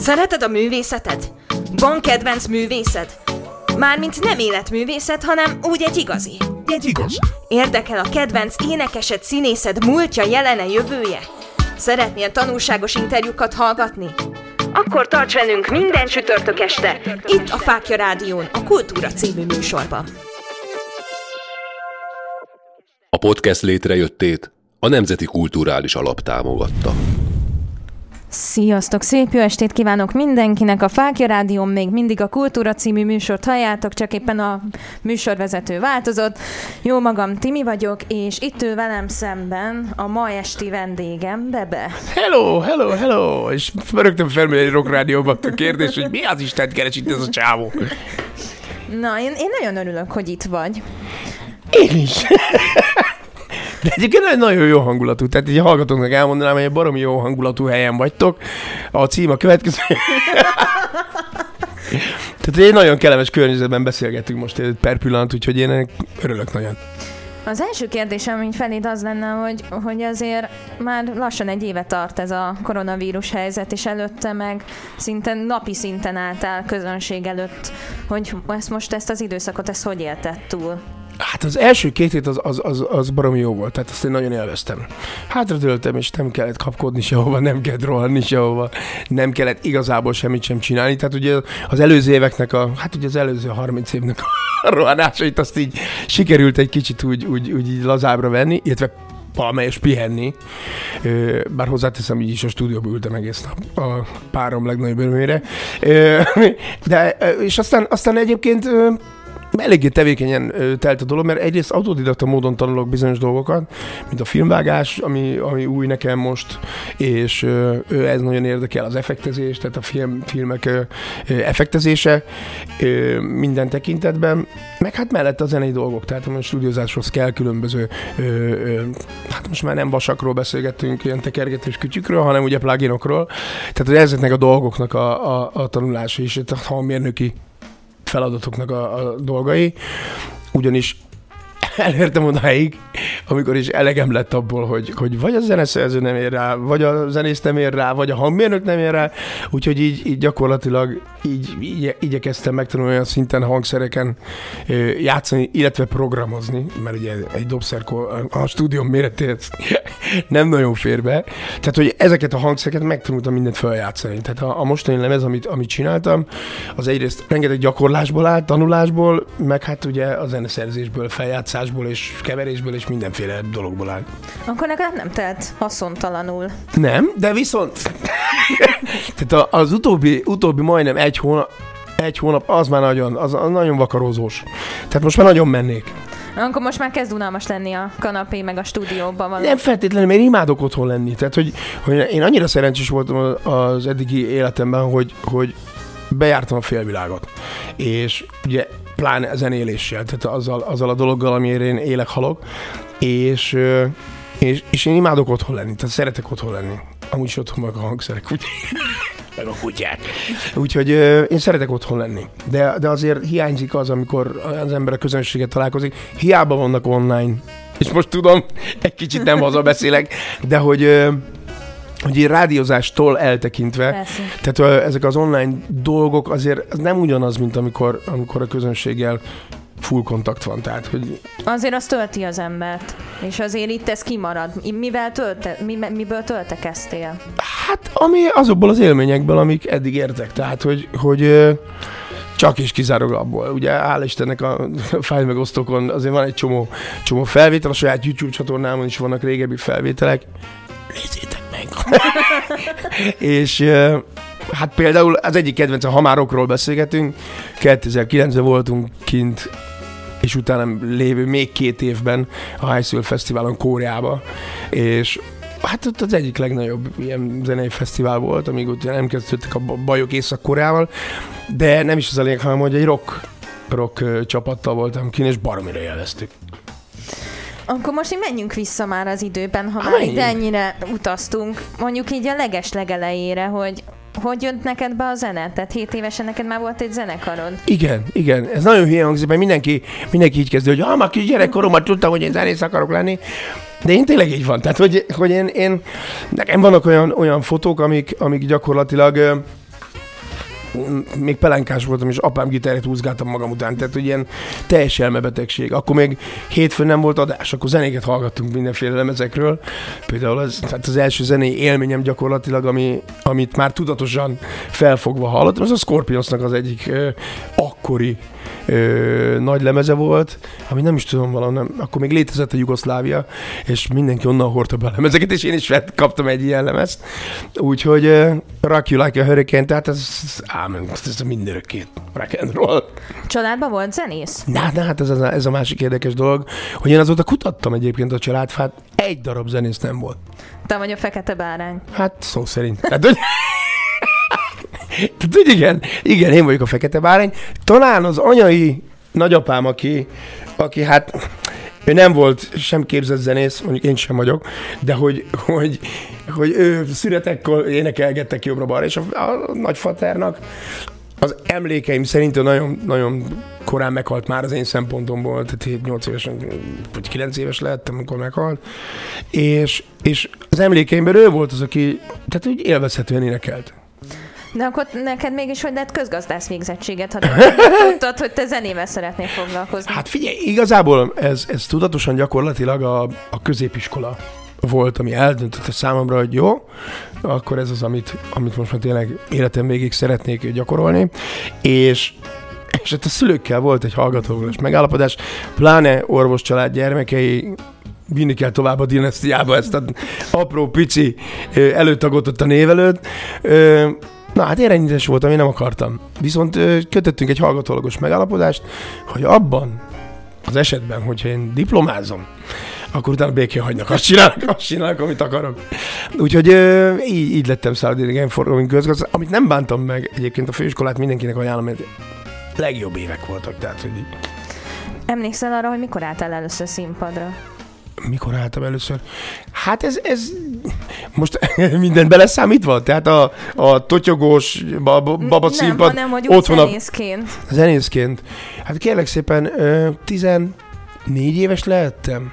Szereted a művészeted? Van kedvenc művészed? Mármint nem életművészet, hanem úgy egy igazi. Egy igaz. Érdekel a kedvenc énekesed, színészed múltja, jelene, jövője? Szeretnél tanulságos interjúkat hallgatni? Akkor tarts velünk minden csütörtök este, itt a Fákja Rádión, a Kultúra című műsorban. A podcast létrejöttét a Nemzeti Kulturális Alap támogatta. Sziasztok! Szép jó estét kívánok mindenkinek! A Fákja Rádión még mindig a Kultúra című műsort halljátok, csak éppen a műsorvezető változott. Jó magam, Timi vagyok, és itt ő velem szemben a ma esti vendégem, Bebe. Hello, hello, hello! És rögtön felmerül egy rock rádióban a kérdés, hogy mi az Isten keres itt ez a csávó? Na, én, én nagyon örülök, hogy itt vagy. Én is. De egyébként egy nagyon jó hangulatú, tehát így a hallgatóknak elmondanám, hogy egy baromi jó hangulatú helyen vagytok. A cím a következő. tehát egy nagyon kellemes környezetben beszélgetünk most per pillanat, úgyhogy én örülök nagyon. Az első kérdésem így feléd az lenne, hogy, hogy azért már lassan egy éve tart ez a koronavírus helyzet, és előtte meg szinte napi szinten álltál közönség előtt, hogy ezt most ezt az időszakot, ezt hogy élted túl? Hát az első két hét az, az, az, az baromi jó volt, tehát azt én nagyon élveztem. Hátradőltem, és nem kellett kapkodni sehova, nem kellett rohanni sehova, nem kellett igazából semmit sem csinálni. Tehát ugye az előző éveknek, a, hát ugye az előző 30 évnek a rohanásait azt így sikerült egy kicsit úgy, úgy, úgy így lazábra venni, illetve valamelyes pihenni. Bár hozzáteszem, így is a stúdióban ültem egész nap a párom legnagyobb örömére. De, és aztán, aztán egyébként eléggé tevékenyen telt a dolog, mert egyrészt autodidakta módon tanulok bizonyos dolgokat, mint a filmvágás, ami, ami új nekem most, és ez nagyon érdekel, az effektezés, tehát a film, filmek effektezése minden tekintetben, meg hát mellett a zenei dolgok, tehát a stúdiózáshoz kell különböző, hát most már nem vasakról beszélgettünk, ilyen tekergetős kütyükről, hanem ugye pluginokról, tehát ezeknek a dolgoknak a, a, a tanulása is, a hangmérnöki feladatoknak a, a dolgai, ugyanis elértem odáig, amikor is elegem lett abból, hogy, hogy vagy a zeneszerző nem ér rá, vagy a zenész nem ér rá, vagy a hangmérnök nem ér rá, úgyhogy így, így gyakorlatilag így, így igyekeztem megtanulni olyan szinten hangszereken játszani, illetve programozni, mert ugye egy dobszerkor a stúdióm méretét nem nagyon fér be. Tehát, hogy ezeket a hangszereket megtanultam mindent feljátszani. Tehát a, a mostani lemez, amit, amit csináltam, az egyrészt rengeteg gyakorlásból áll, tanulásból, meg hát ugye a zeneszerzésből, feljátszásból és keverésből és mindenféle dologból áll. Akkor legalább nem telt haszontalanul. Nem, de viszont tehát az utóbbi, utóbbi majdnem egy hónap, egy hónap az már nagyon, az, az nagyon vakarózós. Tehát most már nagyon mennék. Akkor most már kezd unalmas lenni a kanapé meg a stúdióban valami. Nem feltétlenül, mert imádok otthon lenni. Tehát, hogy, hogy én annyira szerencsés voltam az eddigi életemben, hogy, hogy bejártam a félvilágot. És ugye pláne zenéléssel, tehát azzal, azzal a dologgal, amiért én élek, halok. És, és, és én imádok otthon lenni, tehát szeretek otthon lenni. Amúgy is otthon meg a hangszerek, úgy meg a kutyák. Úgyhogy ö, én szeretek otthon lenni. De, de azért hiányzik az, amikor az ember a közönséget találkozik. Hiába vannak online. És most tudom, egy kicsit nem hazabeszélek, de hogy ö, hogy így rádiózástól eltekintve, Persze. tehát ezek az online dolgok azért nem ugyanaz, mint amikor, amikor a közönséggel full kontakt van, tehát hogy... Azért az tölti az embert, és azért itt ez kimarad. Mivel tölte, mi, miből töltekeztél? Hát, ami azokból az élményekből, amik eddig értek, tehát hogy, hogy csak is kizárólag abból. Ugye hál' Istennek a fájlmegosztókon azért van egy csomó, csomó felvétel, a saját YouTube csatornámon is vannak régebbi felvételek. Nézzétek meg! és hát például az egyik kedvenc, ha már rockról beszélgetünk, 2009-ben voltunk kint és utána lévő még két évben a High School Fesztiválon Kóreába, és hát ott az egyik legnagyobb ilyen zenei fesztivál volt, amíg ott nem kezdődtek a bajok Észak-Koreával, de nem is az a lényeg, hanem hogy egy rock, rock csapattal voltam kint, és baromira élveztük. Akkor most így menjünk vissza már az időben, ha Há, már menjünk. ennyire utaztunk. Mondjuk így a leges legelejére, hogy hogy jött neked be a zene? Tehát 7 évesen neked már volt egy zenekarod. Igen, igen, ez nagyon hülye hangzik, mert mindenki, mindenki így kezdő, hogy ah, már kis gyerekkoromban tudtam, hogy én zenész akarok lenni. De én tényleg így van. Tehát, hogy, hogy én, én, nekem vannak olyan, olyan fotók, amik, amik gyakorlatilag még pelenkás voltam, és apám gitárját húzgáltam magam után, tehát hogy ilyen teljes elmebetegség. Akkor még hétfőn nem volt adás, akkor zenéket hallgattunk mindenféle lemezekről. Például az, tehát az első zenei élményem gyakorlatilag, ami, amit már tudatosan felfogva hallottam, az a Scorpionsnak az egyik ö, akkori ö, nagy lemeze volt, ami nem is tudom valami, nem, akkor még létezett a Jugoszlávia, és mindenki onnan hordta be a lemezeket, és én is vett, kaptam egy ilyen lemezt. Úgyhogy uh, Rock You Like a Hurricane, tehát ez, ámen, ez a mindörökké rock and roll. Családban volt zenész? Na, na, hát ez, a, ez a másik érdekes dolog, hogy én azóta kutattam egyébként a családfát, egy darab zenész nem volt. Te vagy a fekete bárány. Hát szó szerint. Hát, hogy... Tehát, hogy igen, igen, én vagyok a fekete bárány. Talán az anyai nagyapám, aki, aki hát ő nem volt sem képzett zenész, mondjuk én sem vagyok, de hogy, hogy, hogy ő szüretekkor énekelgettek jobbra-balra, és a, a nagyfaternak az emlékeim szerint ő nagyon, nagyon korán meghalt már az én szempontomból, tehát 8 évesen, vagy 9 éves lehettem, amikor meghalt, és, és az emlékeimben ő volt az, aki, tehát úgy élvezhetően énekelt. De akkor neked mégis hogy lett közgazdász végzettséget, ha tudtad, hogy te zenével szeretnél foglalkozni? Hát figyelj, igazából ez, ez tudatosan gyakorlatilag a, a középiskola volt, ami eldöntötte számomra, hogy jó, akkor ez az, amit, amit most már tényleg életem végig szeretnék gyakorolni, és és hát a szülőkkel volt egy hallgatóvulás megállapodás, pláne orvos család gyermekei vinni kell tovább a dinasztiába ezt a apró, pici előtagotott a névelőt. Na hát én ennyire voltam, én nem akartam. Viszont kötöttünk egy hallgatólagos megállapodást, hogy abban az esetben, hogyha én diplomázom, akkor utána békén hagynak. Azt csinálok, azt csinálok, amit akarok. Úgyhogy így, így lettem szállodélegenforgalmi közgazdász, amit nem bántam meg. Egyébként a főiskolát mindenkinek ajánlom, mert legjobb évek voltak. Tehát, hogy... Emlékszel arra, hogy mikor álltál először színpadra? Mikor álltam először? Hát ez, ez most minden beleszámítva? Tehát a, a totyogós baba nem, színpad hanem, hogy otthon zenészként. A, zenészként. Hát kérlek szépen, 14 éves lehettem.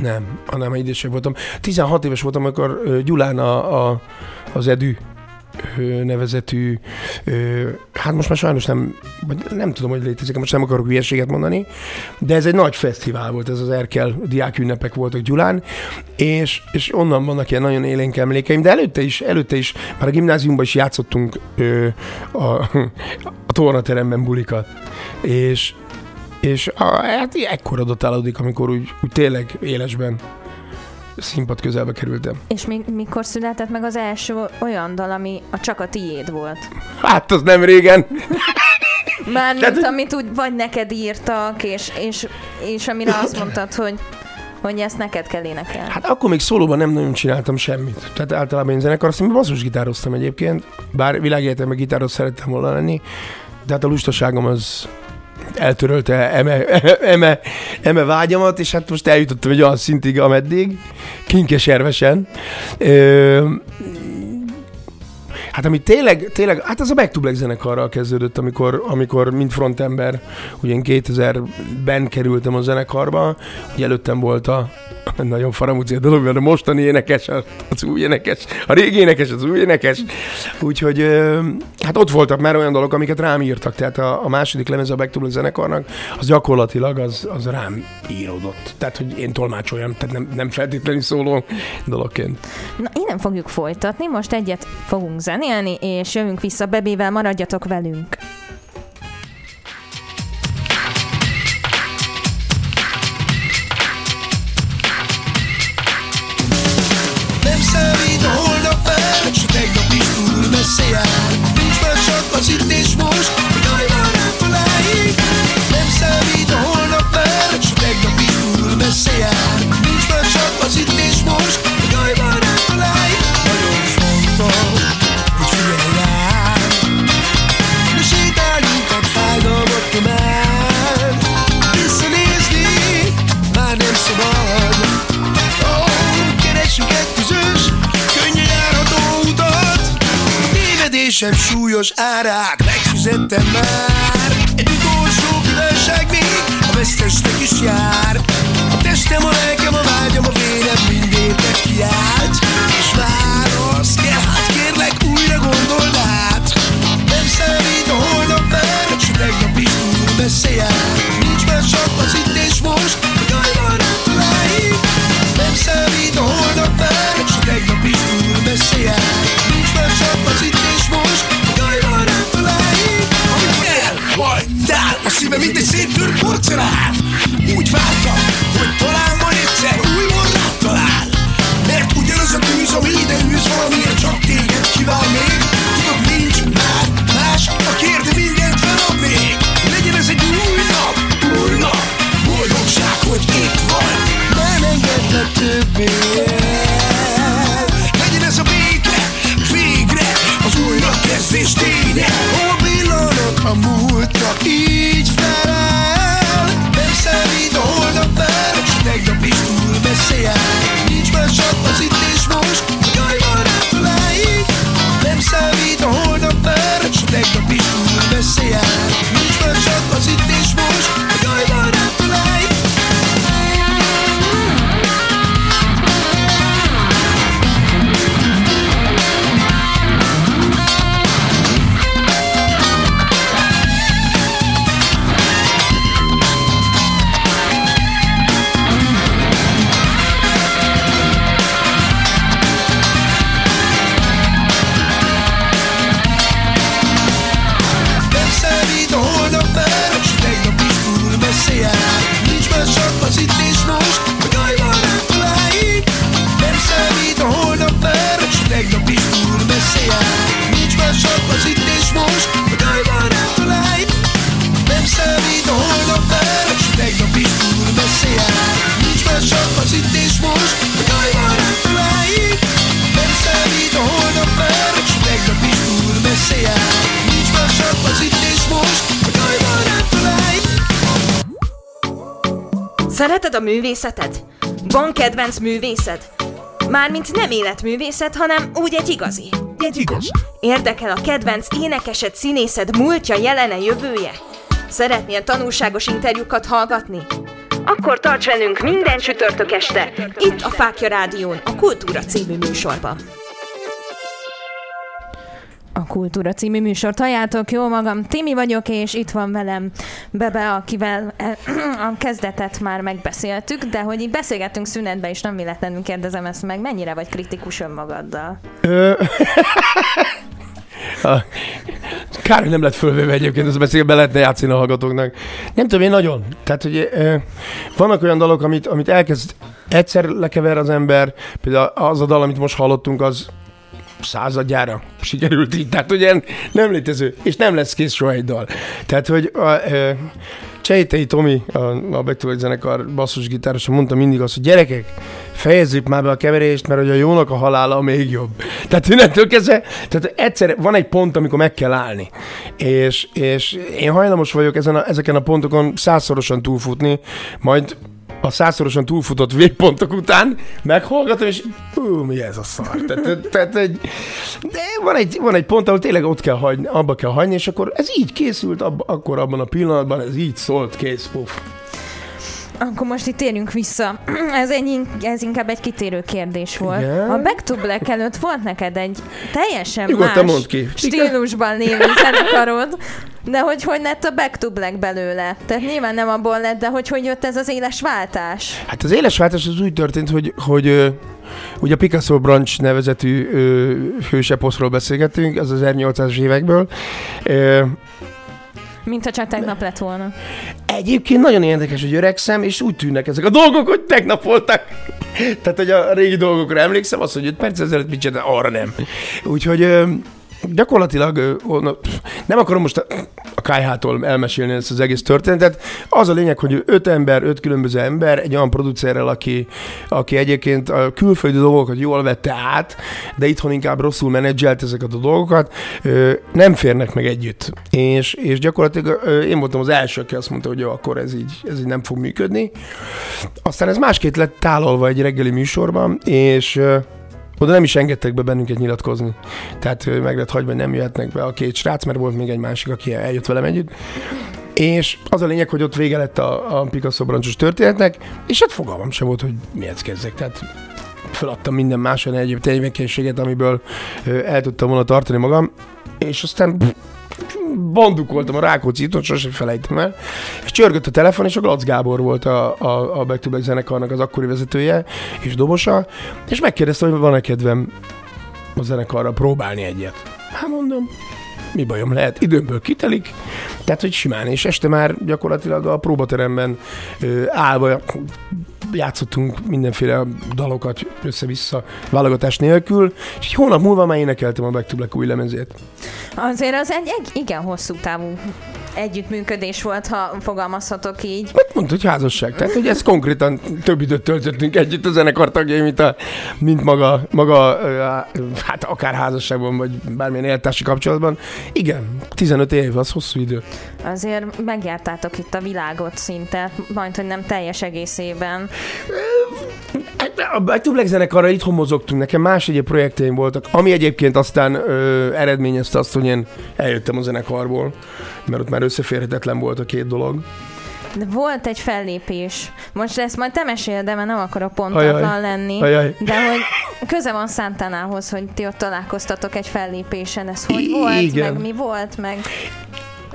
Nem, annál idősebb voltam. 16 éves voltam, amikor Gyulán a, a, az Edű nevezetű, hát most már sajnos nem, nem tudom, hogy létezik, most nem akarok hülyeséget mondani, de ez egy nagy fesztivál volt, ez az Erkel diákünnepek voltak Gyulán, és, és onnan vannak ilyen nagyon élénk emlékeim, de előtte is, előtte is, már a gimnáziumban is játszottunk a, a tornateremben bulikat, és, és a, hát ekkor adott amikor úgy, úgy tényleg élesben színpad közelbe kerültem. És mi, mikor született meg az első olyan dal, ami a csak a tiéd volt? Hát, az nem régen. Mármint, Tehát, amit úgy vagy neked írtak, és, és, és amire azt mondtad, hogy hogy ezt neked kell énekelni. Hát akkor még szólóban nem nagyon csináltam semmit. Tehát általában én zenekar, azt basszusgitároztam egyébként, bár világéletemben gitáros szerettem volna lenni, de hát a lustaságom az eltörölte eme, eme, eme vágyamat, és hát most eljutottam egy olyan szintig, ameddig, kinkeservesen. Ö, Hát ami tényleg, tényleg, hát az a Back to Black zenekarral kezdődött, amikor, amikor mint frontember, ugye én 2000-ben kerültem a zenekarba, ugye előttem volt a, nagyon faramúci a dolog, mert a mostani énekes, az új énekes, a régi énekes, az új énekes. Úgyhogy hát ott voltak már olyan dolgok, amiket rám írtak. Tehát a, a második lemez a Back to Black zenekarnak, az gyakorlatilag az, az rám íródott. Tehát, hogy én tolmácsoljam, tehát nem, nem feltétlenül szóló dologként. Na, innen fogjuk folytatni, most egyet fogunk zenélni, és jövünk vissza Bebével, maradjatok velünk. életem súlyos árák Megfizettem már. Egy utolsó különság még A vesztesnek is jár. A testem, a lelkem, a vágyam, a vérem Mindétek kiállt És válasz kell, hát kérlek újra gondold át. Nem számít a holnap már Csak tegnap is túl messze mint egy széttört porcelán. Úgy vártam, hogy talán művészeted? Van kedvenc művészed? Mármint nem életművészet, hanem úgy egy igazi. Egy igaz. Érdekel a kedvenc énekesed, színészed múltja, jelene, jövője? Szeretnél tanulságos interjúkat hallgatni? Akkor tarts velünk minden csütörtök este, itt a Fákja Rádión, a Kultúra című műsorban. A Kultúra című műsort halljátok, jó magam, Timi vagyok, és itt van velem Bebe, akivel eh, a kezdetet már megbeszéltük, de hogy így beszélgettünk szünetben, és nem véletlenül kérdezem ezt meg, mennyire vagy kritikus önmagaddal? Kár, hogy nem lett fölvéve egyébként, ez beszél, be lehetne játszani a hallgatóknak. Nem tudom, én nagyon. Tehát, hogy ö, vannak olyan dalok, amit, amit elkezd egyszer lekever az ember, például az a dal, amit most hallottunk, az századjára sikerült így. Tehát ugye nem létező, és nem lesz kész soha egy dal. Tehát, hogy a, ö, Csejtei Tomi, a, a Back to zenekar basszusgitárosa mondta mindig azt, hogy gyerekek, fejezzük már be a keverést, mert hogy a jónak a halála még jobb. Tehát innentől kezdve, tehát egyszer van egy pont, amikor meg kell állni. És, és én hajlamos vagyok ezen a, ezeken a pontokon százszorosan túlfutni, majd a százszorosan túlfutott végpontok után meghallgatom, és hú, mi ez a szar? Tehát, tehát, egy, de van egy, van egy pont, ahol tényleg ott kell hagyni, abba kell hagyni, és akkor ez így készült, abba, akkor abban a pillanatban ez így szólt, kész, puf. Akkor most itt térjünk vissza. Ez, egy, ez inkább egy kitérő kérdés volt. Igen. A Back to Black előtt volt neked egy teljesen Nyugodtan más ki. stílusban lévő zenekarod, de hogy hogy lett a Back to Black belőle? Tehát nyilván nem abból lett, de hogy hogy jött ez az éles váltás? Hát az éles váltás az úgy történt, hogy, hogy ugye a Picasso Branch nevezetű ö, hőseposzról beszélgettünk, az az 1800-as évekből. Ö, Mint csak tegnap lett volna. Egyébként nagyon érdekes, hogy öregszem, és úgy tűnnek ezek a dolgok, hogy tegnap voltak. Tehát, hogy a régi dolgokra emlékszem, azt, hogy 5 perc ezelőtt mit csináltam, arra nem. Úgyhogy gyakorlatilag nem akarom most a, KH-tól elmesélni ezt az egész történetet. Az a lényeg, hogy öt ember, öt különböző ember, egy olyan producerrel, aki, aki egyébként a külföldi dolgokat jól vette át, de itthon inkább rosszul menedzselt ezeket a dolgokat, nem férnek meg együtt. És, és gyakorlatilag én voltam az első, aki azt mondta, hogy jó, akkor ez így, ez így nem fog működni. Aztán ez másként lett tálalva egy reggeli műsorban, és oda nem is engedtek be bennünket nyilatkozni. Tehát meg lett hagyva, hogy nem jöhetnek be a két srác, mert volt még egy másik, aki eljött velem együtt. És az a lényeg, hogy ott vége lett a, a Picasso brancsos történetnek, és hát fogalmam sem volt, hogy mihez kezdek. Tehát feladtam minden más olyan egyéb tevékenységet, amiből el tudtam volna tartani magam, és aztán pff, bandukoltam a Rákóczi úton, sosem felejtem el, és csörgött a telefon, és a Glac Gábor volt a, a, a Back to Back zenekarnak az akkori vezetője és dobosa, és megkérdezte, hogy van-e kedvem a zenekarra próbálni egyet. Hát mondom, mi bajom lehet, időmből kitelik, tehát hogy simán, és este már gyakorlatilag a próbateremben ö, állva játszottunk mindenféle dalokat össze-vissza válogatás nélkül, és egy hónap múlva már énekeltem a Back to Black új lemezét. Azért az egy, egy igen hosszú távú együttműködés volt, ha fogalmazhatok így. Hát mondta, hogy házasság. Tehát, hogy ez konkrétan több időt töltöttünk együtt a zenekar tagjai, mint, a, mint maga, maga, hát akár házasságban, vagy bármilyen éltársi kapcsolatban. Igen, 15 év, az hosszú idő. Azért megjártátok itt a világot szinte, majd, hogy nem teljes egészében. Hát, A Black zenekarra itthon mozogtunk, nekem más egyéb projekteim voltak, ami egyébként aztán ö, eredményezte azt, hogy én eljöttem a zenekarból, mert ott már összeférhetetlen volt a két dolog. De volt egy fellépés. Most ezt majd te mesél, de mert nem akarok pontatlan Ajaj. lenni. Ajaj. De hogy köze van Santanához, hogy ti ott találkoztatok egy fellépésen. Ez hogy I- volt? igen. Meg mi volt? Meg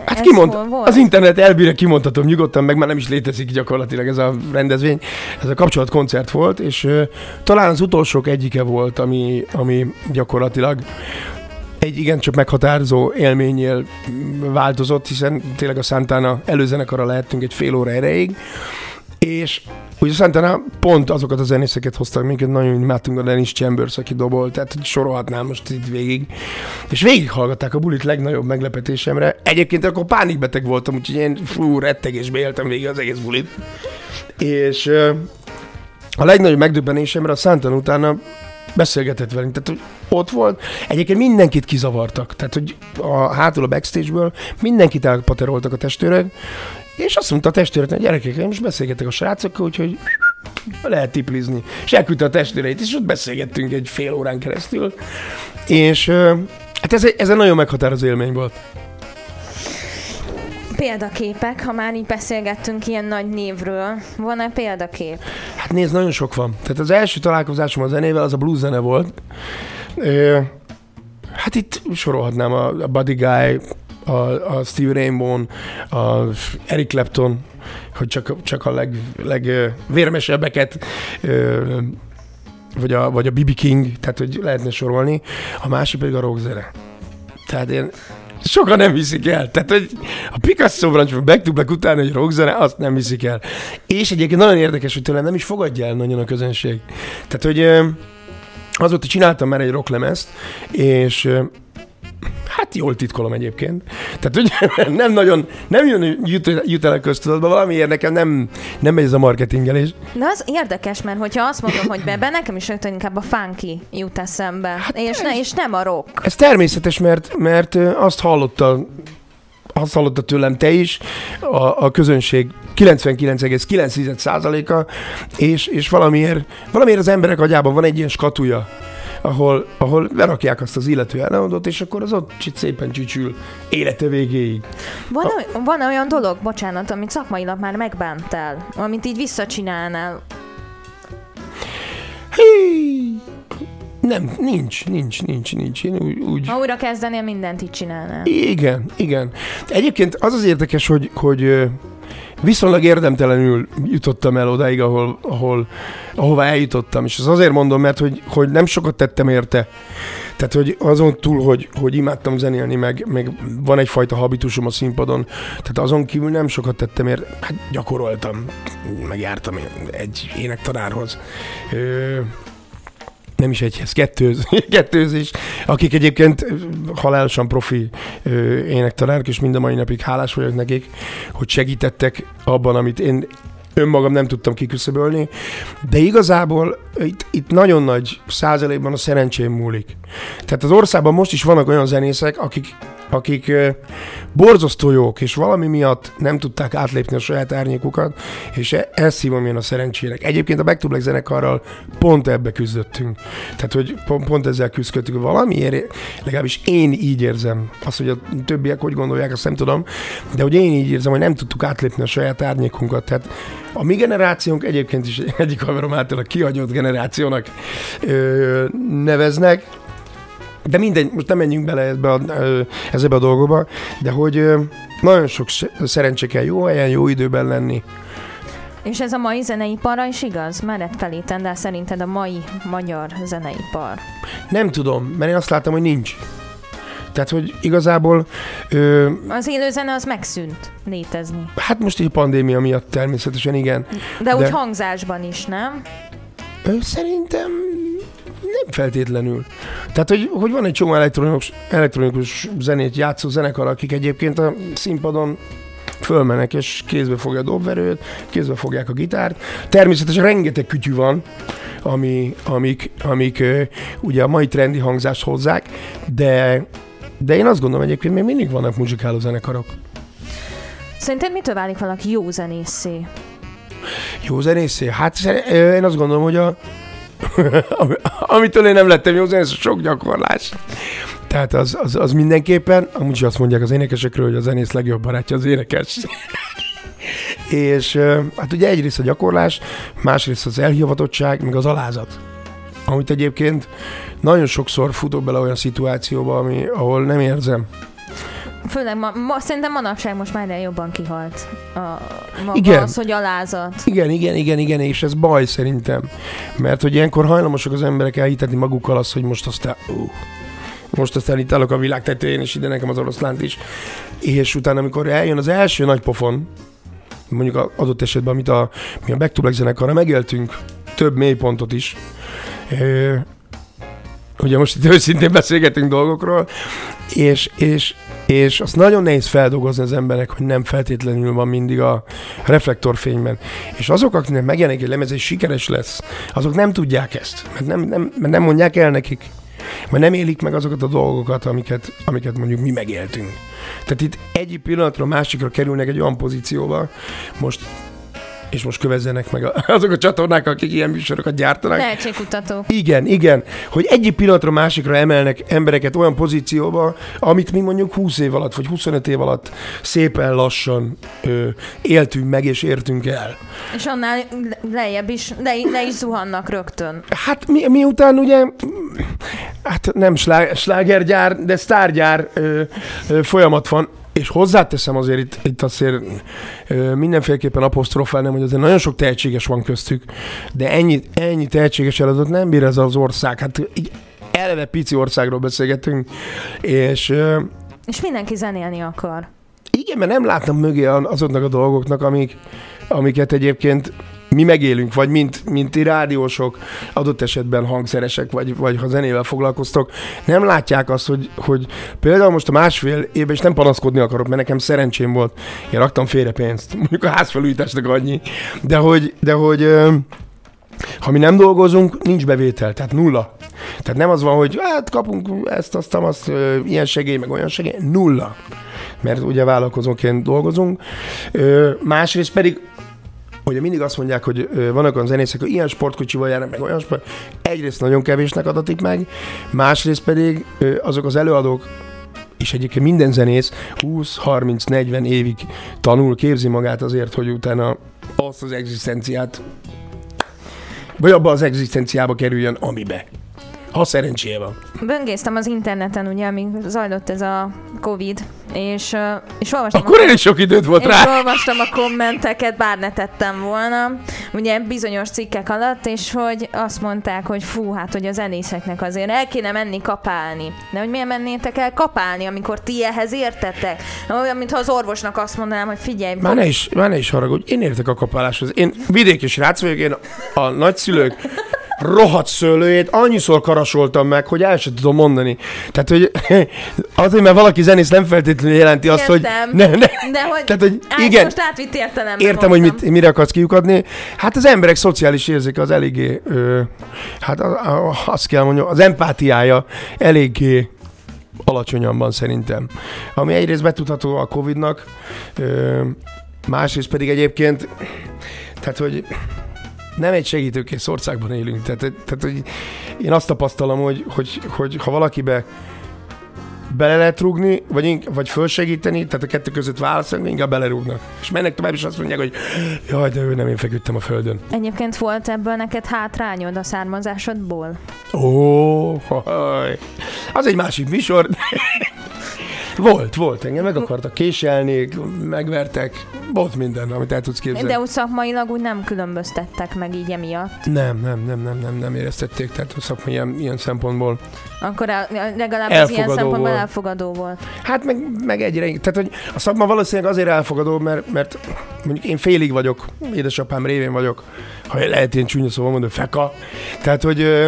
Hát kimond, az internet elbírja, kimondhatom nyugodtan, meg már nem is létezik gyakorlatilag ez a rendezvény. Ez a kapcsolatkoncert volt, és ö, talán az utolsók egyike volt, ami, ami gyakorlatilag egy igencsak meghatározó élményél mm, változott, hiszen tényleg a Santana előzenekara lehettünk egy fél óra erejéig, és ugye Santana pont azokat a zenészeket hoztak, minket nagyon imádtunk a Dennis Chambers, aki dobol, tehát sorolhatnám most itt végig. És végighallgatták a bulit legnagyobb meglepetésemre. Egyébként akkor pánikbeteg voltam, úgyhogy én fú, rettegésbe éltem végig az egész bulit. És a legnagyobb megdöbbenésemre a Santana utána beszélgetett velünk, tehát ott volt. Egyébként mindenkit kizavartak, tehát hogy a, hátul a backstage-ből mindenkit elpateroltak a testőrök, és azt mondta a hogy gyerekek, most beszélgetek a srácokkal, úgyhogy lehet tiplizni. És elküldte a testvéreit, és ott beszélgettünk egy fél órán keresztül. És hát ez egy, ez egy nagyon meghatározó élmény volt. Példaképek, ha már így beszélgettünk ilyen nagy névről, van-e példakép? Hát nézd, nagyon sok van. Tehát az első találkozásom a zenével az a blues zene volt. Hát itt sorolhatnám a, Buddy Guy, a, a Steve Rainbow, a Eric Clapton, hogy csak, csak a leg, legvérmesebbeket vagy a, vagy a BB King, tehát hogy lehetne sorolni, a másik pedig a rockzene. Tehát én sokan nem viszik el. Tehát, hogy a Picasso brancs, a Back to Black után egy rockzene, azt nem viszik el. És egyébként nagyon érdekes, hogy tőlem nem is fogadja el nagyon a közönség. Tehát, hogy azóta csináltam már egy rocklemezt, és Hát jól titkolom egyébként. Tehát, hogy nem nagyon, nem jön jut, jut el a köztudatba, valamiért nekem nem, nem megy ez a marketingelés. De az érdekes, mert hogyha azt mondom, hogy be, nekem is rögtön inkább a funky jut eszembe, hát és, ez, ne, és nem a rock. Ez természetes, mert, mert azt hallotta azt hallotta tőlem te is, a, a közönség 99,9%-a, és, és valamiért, valamiért az emberek agyában van egy ilyen skatuja, ahol, ahol berakják azt az illető ellenadót, és akkor az ott szépen csücsül élete végéig. Van, a... van olyan dolog, bocsánat, amit szakmailag már megbántál, amit így visszacsinálnál? Hí, nem, nincs, nincs, nincs, nincs. Én úgy, úgy... Ha újra kezdenél, mindent így csinálnál. Igen, igen. Egyébként az az érdekes, hogy, hogy viszonylag érdemtelenül jutottam el odáig, ahol, ahol, ahova eljutottam. És ez azért mondom, mert hogy, hogy nem sokat tettem érte. Tehát, hogy azon túl, hogy, hogy imádtam zenélni, meg, meg van egyfajta habitusom a színpadon, tehát azon kívül nem sokat tettem érte. Hát gyakoroltam, meg jártam egy énektanárhoz. Ö, nem is egyhez, kettőz, kettőzés, akik egyébként halálosan profi énektanárok, és mind a mai napig hálás vagyok nekik, hogy segítettek abban, amit én önmagam nem tudtam kiküszöbölni, de igazából itt, itt nagyon nagy százalékban a szerencsém múlik. Tehát az országban most is vannak olyan zenészek, akik akik borzasztó jók, és valami miatt nem tudták átlépni a saját árnyékukat, és e- ezt hívom én a szerencsének. Egyébként a Back to Black zenekarral pont ebbe küzdöttünk. Tehát, hogy pont, pont ezzel küzdöttünk. Valamiért, legalábbis én így érzem. Azt, hogy a többiek hogy gondolják, azt nem tudom, de hogy én így érzem, hogy nem tudtuk átlépni a saját árnyékunkat. Tehát a mi generációnk egyébként is egyik haverom által a kihagyott generációnak ö, neveznek, de mindegy, most nem menjünk bele ebbe a, ezebe a dolgokba, de hogy nagyon sok szerencse kell jó helyen, jó időben lenni. És ez a mai zeneiparra is igaz? Menet felé tendál szerinted a mai magyar zeneipar? Nem tudom, mert én azt láttam, hogy nincs. Tehát, hogy igazából... Ö, az élőzene az megszűnt létezni. Hát most egy pandémia miatt természetesen igen. De, de úgy hangzásban is, nem? Ö, szerintem nem feltétlenül. Tehát, hogy, hogy van egy csomó elektronikus, elektronikus zenét játszó zenekar, akik egyébként a színpadon fölmenek, és kézbe fogja a dobverőt, kézbe fogják a gitárt. Természetesen rengeteg kütyű van, ami, amik, amik ugye a mai trendi hangzást hozzák, de, de én azt gondolom egyébként, még mindig vannak muzsikáló zenekarok. Szerinted mitől válik valaki jó zenészé? Jó zenészé? Hát én azt gondolom, hogy a, amitől én nem lettem jó zenész, sok gyakorlás. Tehát az, az, az mindenképpen, amúgy azt mondják az énekesekről, hogy a zenész legjobb barátja az énekes. és hát ugye egyrészt a gyakorlás, másrészt az elhivatottság, meg az alázat. Amit egyébként nagyon sokszor futok bele olyan szituációba, ami, ahol nem érzem, Főleg ma, ma, szerintem manapság most már egyre jobban kihalt a, maga igen. az, hogy alázat. Igen, igen, igen, igen, és ez baj szerintem. Mert hogy ilyenkor hajlamosak az emberek elhitetni magukkal azt, hogy most aztán, uh, most aztán itt állok a világ tetején, és ide nekem az oroszlánt is. És utána, amikor eljön az első nagy pofon, mondjuk adott esetben, amit a, mi a Back to Black zenekarra megéltünk, több mélypontot is, Ugye most itt őszintén beszélgetünk dolgokról, és, és és azt nagyon nehéz feldolgozni az emberek, hogy nem feltétlenül van mindig a reflektorfényben. És azok, akiknek megjelenik egy lemez és sikeres lesz, azok nem tudják ezt, mert nem, nem, mert nem mondják el nekik, mert nem élik meg azokat a dolgokat, amiket, amiket mondjuk mi megéltünk. Tehát itt egyik pillanatra másikra kerülnek egy olyan pozícióba, most és most kövezzenek meg azok a csatornák, akik ilyen műsorokat gyártanak. Lehetségkutatók. Igen, igen, hogy egyik pillanatra másikra emelnek embereket olyan pozícióba, amit mi mondjuk 20 év alatt, vagy 25 év alatt szépen lassan ö, éltünk meg és értünk el. És annál lejjebb is, le, le is zuhannak rögtön. Hát mi, miután ugye, hát nem slá, slágergyár, de sztárgyár ö, ö, folyamat van, és hozzáteszem azért itt, itt azért mindenféleképpen apostrofálnám, hogy azért nagyon sok tehetséges van köztük, de ennyi, ennyi tehetséges eladott nem bír ez az ország. Hát így eleve pici országról beszélgetünk, és... És mindenki zenélni akar. igen, mert nem láttam mögé azoknak a dolgoknak, amik, amiket egyébként mi megélünk, vagy mint, mint ti rádiósok, adott esetben hangszeresek, vagy, vagy ha zenével foglalkoztok, nem látják azt, hogy, hogy például most a másfél évben, és nem panaszkodni akarok, mert nekem szerencsém volt, én raktam félre pénzt, mondjuk a házfelújításnak annyi, de hogy, de hogy ha mi nem dolgozunk, nincs bevétel, tehát nulla. Tehát nem az van, hogy hát kapunk ezt, azt, azt, ilyen segély, meg olyan segély, nulla. Mert ugye vállalkozóként dolgozunk. Másrészt pedig ugye mindig azt mondják, hogy vannak olyan zenészek, hogy ilyen sportkocsival járnak, meg olyan sport. Egyrészt nagyon kevésnek adatik meg, másrészt pedig azok az előadók, és egyébként minden zenész 20-30-40 évig tanul, képzi magát azért, hogy utána azt az egzisztenciát, vagy abba az egzisztenciába kerüljön, amibe. Ha szerencséje van. Böngésztem az interneten, ugye, amíg zajlott ez a Covid, és, és olvastam Akkor a... elég sok időt volt és rá. olvastam a kommenteket, bár ne tettem volna, ugye bizonyos cikkek alatt, és hogy azt mondták, hogy fú, hát hogy a zenészeknek azért el kéne menni kapálni. De hogy miért mennétek el kapálni, amikor ti ehhez értetek? Olyan, mintha az orvosnak azt mondanám, hogy figyelj, Már ne is, már ne is haragudj, én értek a kapáláshoz. Én vidéki srác vagyok, én a nagyszülők rohadt szőlőjét annyiszor karasoltam meg, hogy el sem tudom mondani. Tehát, hogy azért, mert valaki zenész nem feltétlenül jelenti azt, hogy... Ne, ne. de hogy Tehát, hogy Á, igen, most átvitt értelemben Értem, hogy mit, mire akarsz kiukadni. Hát az emberek szociális érzéke az eléggé, ö, hát azt kell mondjam, az empátiája eléggé alacsonyan van szerintem. Ami egyrészt betudható a Covid-nak, ö, másrészt pedig egyébként, tehát hogy nem egy segítőkész országban élünk. Tehát, tehát hogy én azt tapasztalom, hogy, hogy, hogy ha valakibe bele lehet rúgni, vagy, vagy fölsegíteni, tehát a kettő között válaszolni, inkább belerúgnak. És mennek tovább, és azt mondják, hogy jaj, de ő nem, én feküdtem a földön. Egyébként volt ebből neked hátrányod a származásodból? Ó, haj. Az egy másik műsor. Volt, volt. Engem meg akartak késelni, megvertek. Volt minden, amit el tudsz képzelni. De úgy szakmailag úgy nem különböztettek meg így emiatt. Nem, nem, nem, nem, nem, nem éreztették, tehát a szakma ilyen, ilyen szempontból. Akkor legalább az ilyen szempontból volt. elfogadó volt. Hát meg, meg egyre, tehát hogy a szakma valószínűleg azért elfogadó, mert, mert mondjuk én félig vagyok, édesapám révén vagyok, ha lehet ilyen csúnya szóval mondani, feka. Tehát, hogy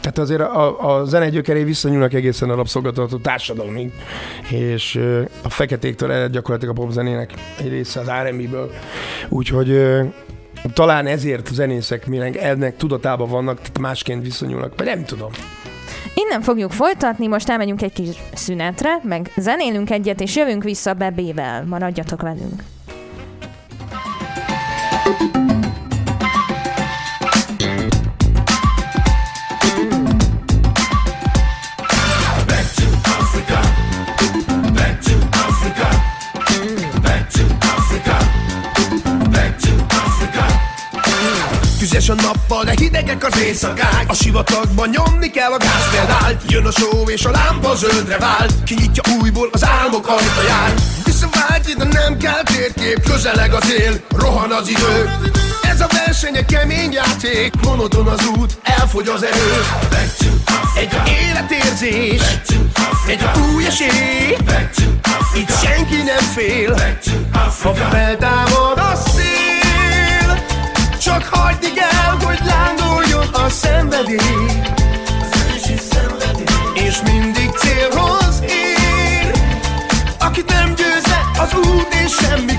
tehát azért a, a zene gyökeré visszanyúlnak egészen a rabszolgatartó társadalomig, és a feketéktől ered gyakorlatilag a popzenének egy része az R&B-ből. Úgyhogy talán ezért a zenészek minek ennek tudatában vannak, tehát másként viszonyulnak, vagy nem tudom. Innen fogjuk folytatni, most elmegyünk egy kis szünetre, meg zenélünk egyet, és jövünk vissza Bebével. Maradjatok velünk. Tüzes a nappal, de hidegek az éjszakák. A sivatagban nyomni kell a gázpedált Jön a só és a lámpa zöldre vált. Kinyitja újból az álmok ajtaját Visszavágy, de nem kell térkép Közeleg az él, rohan az idő. Ez a verseny egy kemény játék Monoton az út, elfogy az erő. Egy életérzés. Egy új esély. Itt senki nem fél. Ha feltámad a szél csak hagyd el, hogy lánduljon a szenvedély És mindig célhoz ér Akit nem győzze az út és semmi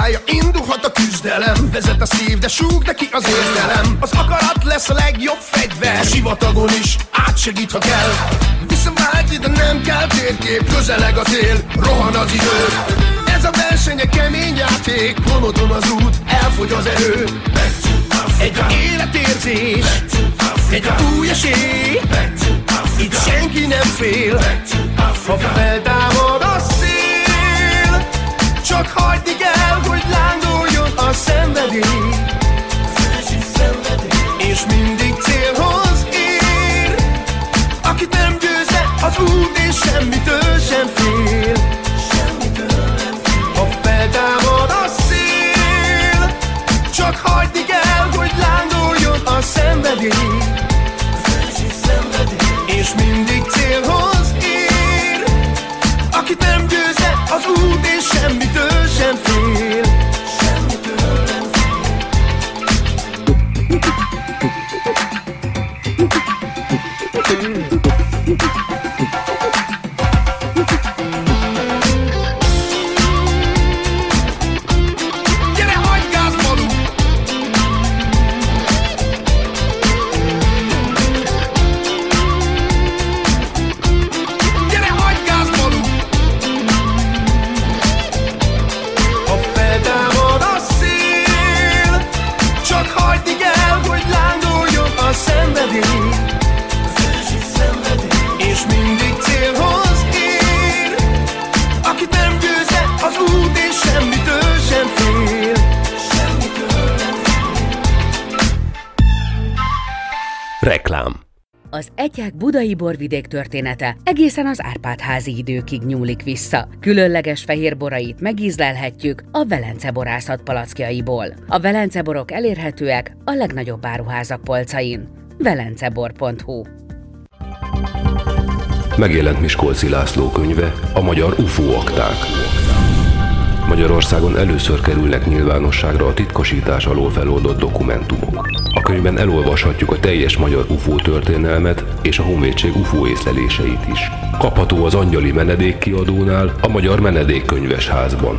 pálya, indulhat a küzdelem Vezet a szív, de súg neki az értelem. Az akarat lesz a legjobb fegyver. A sivatagon is átsegít, ha kell. Visszavált ide nem kell térkép Közeleg a tél, rohan az idő. Ez a verseny egy kemény játék Monoton az út, elfogy az erő. Egy életérzés Egy új esély. Itt senki nem fél Ha a szél Csak hagyni kell, hogy lángoljon a szenvedély És mindig célhoz ér. Akit nem győz le az út és semmitől sem fél. Ha feltámad a szél Csak hagyni kell, hogy lángoljon a szenvedély És mindig célhoz ér. Akit nem győz le az út és semmitől Reklám. Az egyák budai borvidék története egészen az Árpád-házi időkig nyúlik vissza. Különleges fehér borait megízlelhetjük a Velence borászat palackjaiból. A Velence borok elérhetőek a legnagyobb áruházak polcain. velencebor.hu Megjelent Miskolci László könyve, a magyar UFO akták. Magyarországon először kerülnek nyilvánosságra a titkosítás alól feloldott dokumentumok. A könyvben elolvashatjuk a teljes magyar UFO történelmet és a Honvédség UFO észleléseit is. Kapható az Angyali Menedék kiadónál, a Magyar Menedékkönyves házban.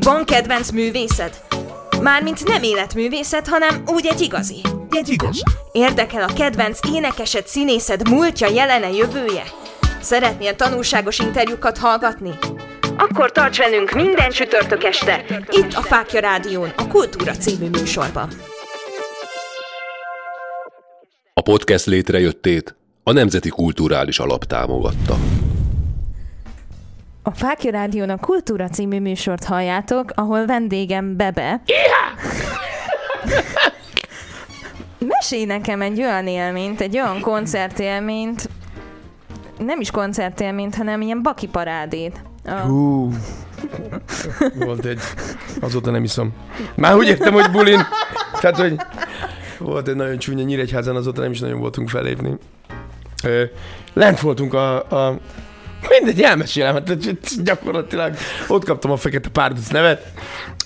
Van kedvenc művészed? Mármint nem életművészet, hanem úgy egy igazi. Egy igaz. Érdekel a kedvenc énekesed, színészed múltja, jelene, jövője? Szeretnél tanulságos interjúkat hallgatni? Akkor tarts velünk minden csütörtök este, itt a Fákja Rádión, a Kultúra című műsorban. A podcast létrejöttét a Nemzeti Kulturális Alap támogatta. A Fákja Rádión a Kultúra című műsort halljátok, ahol vendégem Bebe. Mesélj nekem egy olyan élményt, egy olyan koncertélményt, nem is koncertélményt, hanem ilyen baki parádét. A, Hú. Volt egy. Azóta nem iszom. Már úgy értem, hogy bulin. Tehát, hogy volt egy nagyon csúnya Nyíregyházan, azóta nem is nagyon voltunk felépni. Lent voltunk a, a Mindegy, elmesélem, hát gyakorlatilag ott kaptam a Fekete Párduc nevet.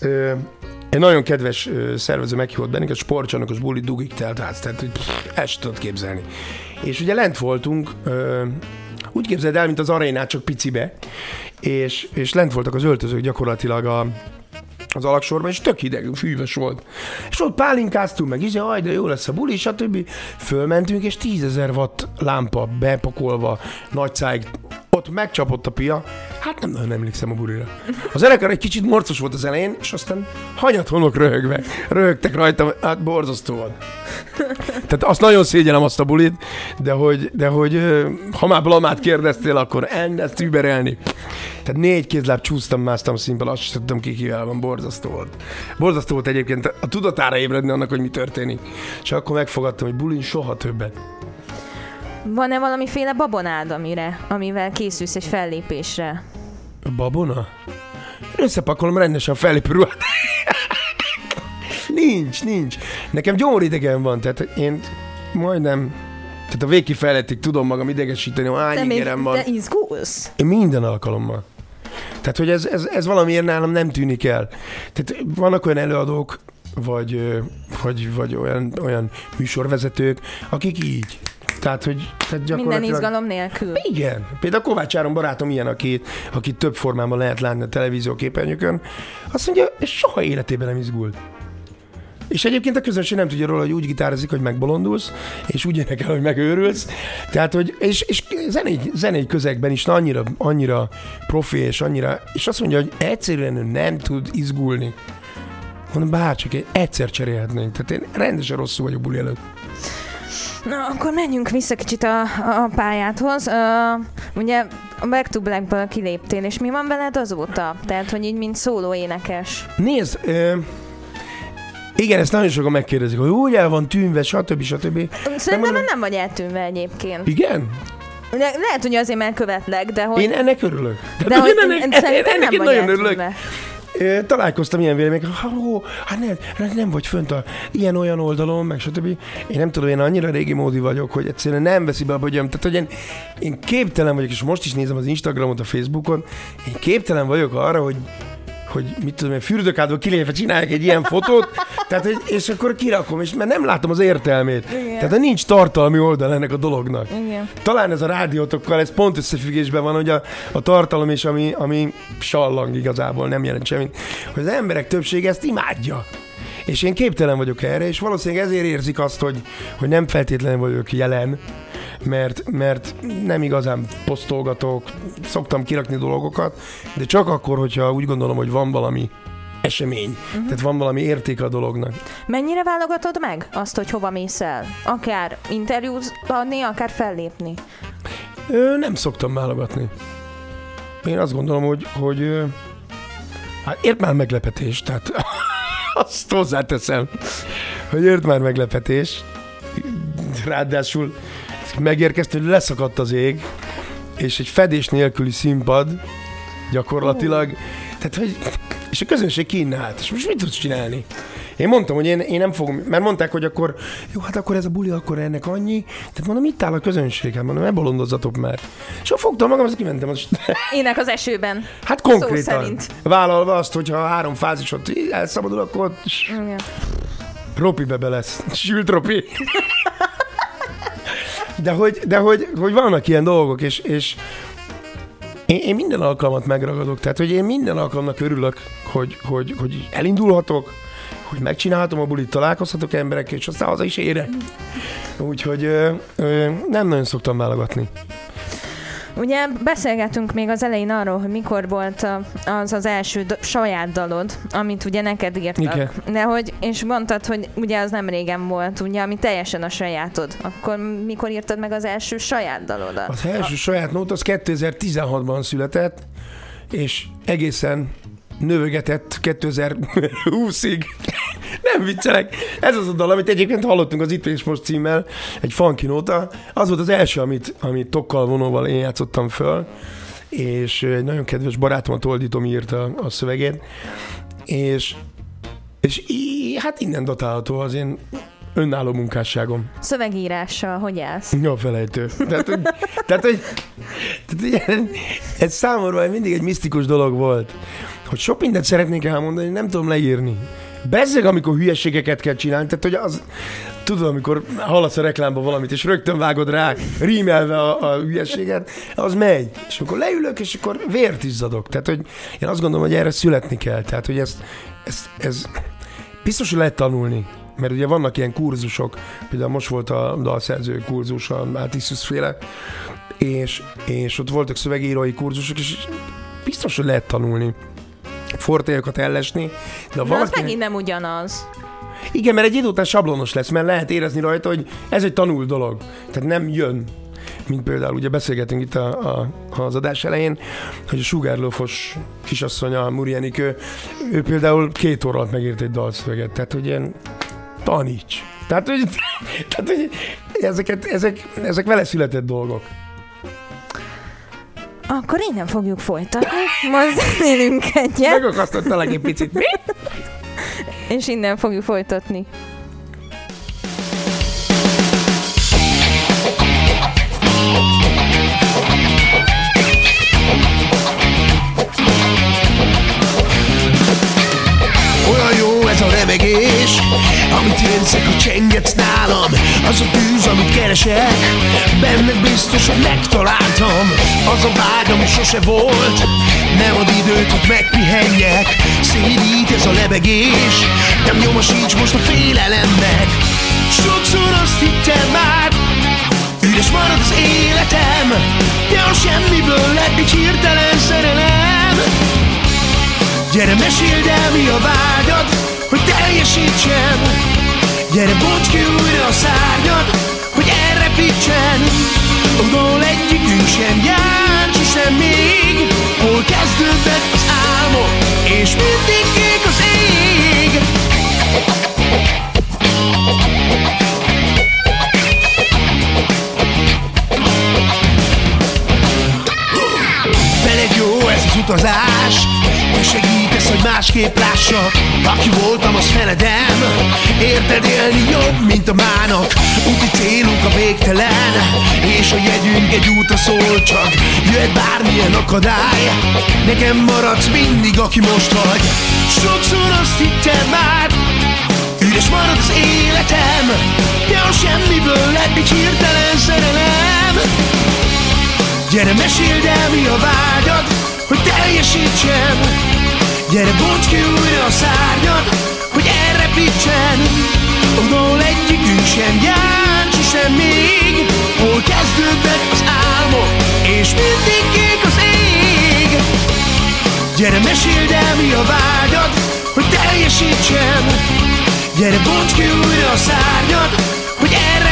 Ö, egy nagyon kedves szervező meghívott bennünket, sportcsarnokos buli dugik telt ház, tehát hogy ezt sem tudod képzelni. És ugye lent voltunk, ö, úgy képzeld el, mint az arénát, csak picibe, és, és lent voltak az öltözők gyakorlatilag a, az alaksorban, és tök hideg, fűves volt. És ott pálinkáztunk meg, izé, aj, de jó lesz a buli, stb. Fölmentünk, és tízezer watt lámpa bepakolva, nagy száj, ott megcsapott a pia, hát nem nagyon emlékszem a bulira. A zenekar egy kicsit morcos volt az elején, és aztán hanyat honok röhögve. Röhögtek rajta, hát borzasztó volt. Tehát azt nagyon szégyellem azt a bulit, de hogy, de hogy ha már blamát kérdeztél, akkor ezt überelni. Tehát négy kézláb csúsztam, másztam színpad, azt sem tudtam ki kivel van, borzasztó volt. Borzasztó volt egyébként a tudatára ébredni annak, hogy mi történik. És akkor megfogadtam, hogy bulin soha többet. Van-e valamiféle babonád, amire, amivel készülsz egy fellépésre? Babona? Összepakolom rendesen a fellépő nincs, nincs. Nekem gyomoridegen van, tehát én majdnem, tehát a végki felettig tudom magam idegesíteni, hogy hány ingerem van. te izgulsz? Én minden alkalommal. Tehát, hogy ez, ez, ez valamiért nálam nem tűnik el. Tehát vannak olyan előadók, vagy, vagy, vagy olyan, olyan műsorvezetők, akik így. Tehát, hogy tehát Minden gyakorlatilag... izgalom nélkül. Igen. Például Kovács Áron barátom ilyen, aki, aki több formában lehet látni a televízió képernyőkön. Azt mondja, soha életében nem izgult. És egyébként a közönség nem tudja róla, hogy úgy gitározik, hogy megbolondulsz, és úgy énekel, hogy megőrülsz. Tehát, hogy, és, és zenei, zenei közegben is annyira, annyira profi, és annyira, és azt mondja, hogy egyszerűen ő nem tud izgulni. Mondom, bárcsak egy egyszer cserélhetnénk. Tehát én rendesen rosszul vagyok buli előtt. Na, akkor menjünk vissza kicsit a, a pályádhoz. Uh, ugye a Back to Blackből kiléptél, és mi van veled azóta? Tehát, hogy így mint szóló énekes. Nézd, ö, igen, ezt nagyon sokan megkérdezik, hogy úgy el van tűnve, stb. stb. Szerintem mondom- nem vagy eltűnve egyébként. Igen? Le- lehet, hogy azért követlek, de hogy... Én ennek örülök. de hogy én ennek, szerintem ennek nem én nagyon örülök. eltűnve. Találkoztam ilyen véleményekkel, ó, hát nem, hát nem vagy fönt a ilyen-olyan oldalon, meg stb. Én nem tudom, én annyira régi módi vagyok, hogy egyszerűen nem veszi be a bögyöm. Tehát, hogy én, én képtelen vagyok, és most is nézem az Instagramot, a Facebookon, én képtelen vagyok arra, hogy hogy mit tudom én, fürdőkádból kilépve csinálják egy ilyen fotót, tehát, és akkor kirakom, és mert nem látom az értelmét. Igen. Tehát nincs tartalmi oldal ennek a dolognak. Igen. Talán ez a rádiótokkal, ez pont összefüggésben van, hogy a, a tartalom és ami, ami sallang igazából, nem jelent semmit, hogy az emberek többsége ezt imádja. És én képtelen vagyok erre, és valószínűleg ezért érzik azt, hogy, hogy nem feltétlenül vagyok jelen, mert, mert nem igazán posztolgatok, szoktam kirakni dolgokat, de csak akkor, hogyha úgy gondolom, hogy van valami esemény, uh-huh. tehát van valami értéke a dolognak. Mennyire válogatod meg azt, hogy hova mész el? Akár interjút adni, akár fellépni. Ö, nem szoktam válogatni. Én azt gondolom, hogy, hogy hát ért már meglepetés, tehát azt hozzáteszem, hogy ért már meglepetés. Ráadásul megérkeztem, hogy leszakadt az ég, és egy fedés nélküli színpad gyakorlatilag. Tehát, hogy, és a közönség kínállt, és most mit tudsz csinálni? Én mondtam, hogy én, én nem fogom, mert mondták, hogy akkor, jó, hát akkor ez a buli, akkor ennek annyi. Tehát mondom, itt áll a közönség, hát mondom, ne bolondozzatok már. És akkor fogtam magam, azt kimentem. Az, Ének az esőben. hát konkrétan. szerint. Vállalva azt, hogyha a három fázisot elszabadul, akkor Igen. Ropi bebe lesz. Sült Ropi. De hogy, de hogy, hogy vannak ilyen dolgok, és, és én, én minden alkalmat megragadok, tehát hogy én minden alkalomnak örülök, hogy, hogy, hogy elindulhatok, hogy megcsinálhatom a bulit, találkozhatok emberekkel, és aztán haza is érek. Úgyhogy ö, ö, nem nagyon szoktam válogatni. Ugye beszélgetünk még az elején arról, hogy mikor volt a- az az első d- saját dalod, amit ugye neked írtak. Igen. De hogy, és mondtad, hogy ugye az nem régen volt, ugye, ami teljesen a sajátod. Akkor mikor írtad meg az első saját dalodat? Az első saját nót az 2016-ban született, és egészen növögetett 2020-ig. Nem viccelek. Ez az a dal, amit egyébként hallottunk az Itt és Most címmel, egy funky nóta. Az volt az első, amit, amit tokkal vonóval én játszottam föl, és egy nagyon kedves barátom, a Tolditom írta a szövegét, és, és í, hát innen datálható az én önálló munkásságom. Szövegírással hogy állsz? Jó felejtő. Tehát, hogy, tehát, hogy, tehát, hogy ez számomra mindig egy misztikus dolog volt, hogy sok mindent szeretnék elmondani, nem tudom leírni. Bezzeg, amikor hülyeségeket kell csinálni, tehát hogy az, tudod, amikor hallasz a reklámba valamit, és rögtön vágod rá, rímelve a, a hülyeséget, az megy. És akkor leülök, és akkor vért izzadok. Tehát, hogy én azt gondolom, hogy erre születni kell. Tehát, hogy ez, ez, ez biztos, hogy lehet tanulni. Mert ugye vannak ilyen kurzusok, például most volt a dalszerző kurzus, a Mátiszus féle, és, és ott voltak szövegírói kurzusok, és biztos, hogy lehet tanulni fortélyokat ellesni. De, de az megint nem ugyanaz. Igen, mert egy idő után sablonos lesz, mert lehet érezni rajta, hogy ez egy tanul dolog. Tehát nem jön mint például ugye beszélgetünk itt a, a, az adás elején, hogy a sugárlófos kisasszony, a Murianik, ő, ő például két óra alatt megírt egy dalszöveget, tehát hogy ilyen taníts. Tehát, hogy, tehát, hogy ezeket, ezek, ezek vele született dolgok. Akkor innen fogjuk folytatni. Most zenélünk egyet. Megakasztottalak egy picit. Mi? És innen fogjuk folytatni. Amit érzek, a csengetsz nálam. Az a tűz, amit keresek Benned biztos, hogy megtaláltam. Az a vágyam, sose volt Nem ad időt, hogy megpihenjek. Szédít ez a lebegés Nem nyoma sincs most a félelemnek. Sokszor azt hittem már Üres marad az életem De a semmiből lett egy hirtelen szerelem. Gyere meséld el mi a vágyad Hogy teljesítsen. Gyere bonts ki újra a szárnyad Hogy elrepítsen. Ahol egyikünk sem jár Sosem még Hol kezdődnek az álmok És mindig kék az ég. Veled jó ez az utazás Te segítesz, hogy másképp lássak Aki voltam, az feledem. Érted élni jobb, mint a mának. Úti célunk a végtelen. És a jegyünk egy útra szól csak. Jöhet bármilyen akadály. Nekem maradsz mindig, aki most vagy. Sokszor azt hittem már Üres marad az életem. De a semmiből lett egy hirtelen szerelem. Gyere meséld el mi a vágyad Hogy teljesítsen. Gyere bonts ki újra a szárnyad Hogy elrepítsen. Ahol egyikünk sem jár Sosem még Hol kezdődnek az álmok És mindig kék az ég. Gyere meséld el mi a vágyad Hogy teljesítsen. Gyere bonts ki újra a szárnyad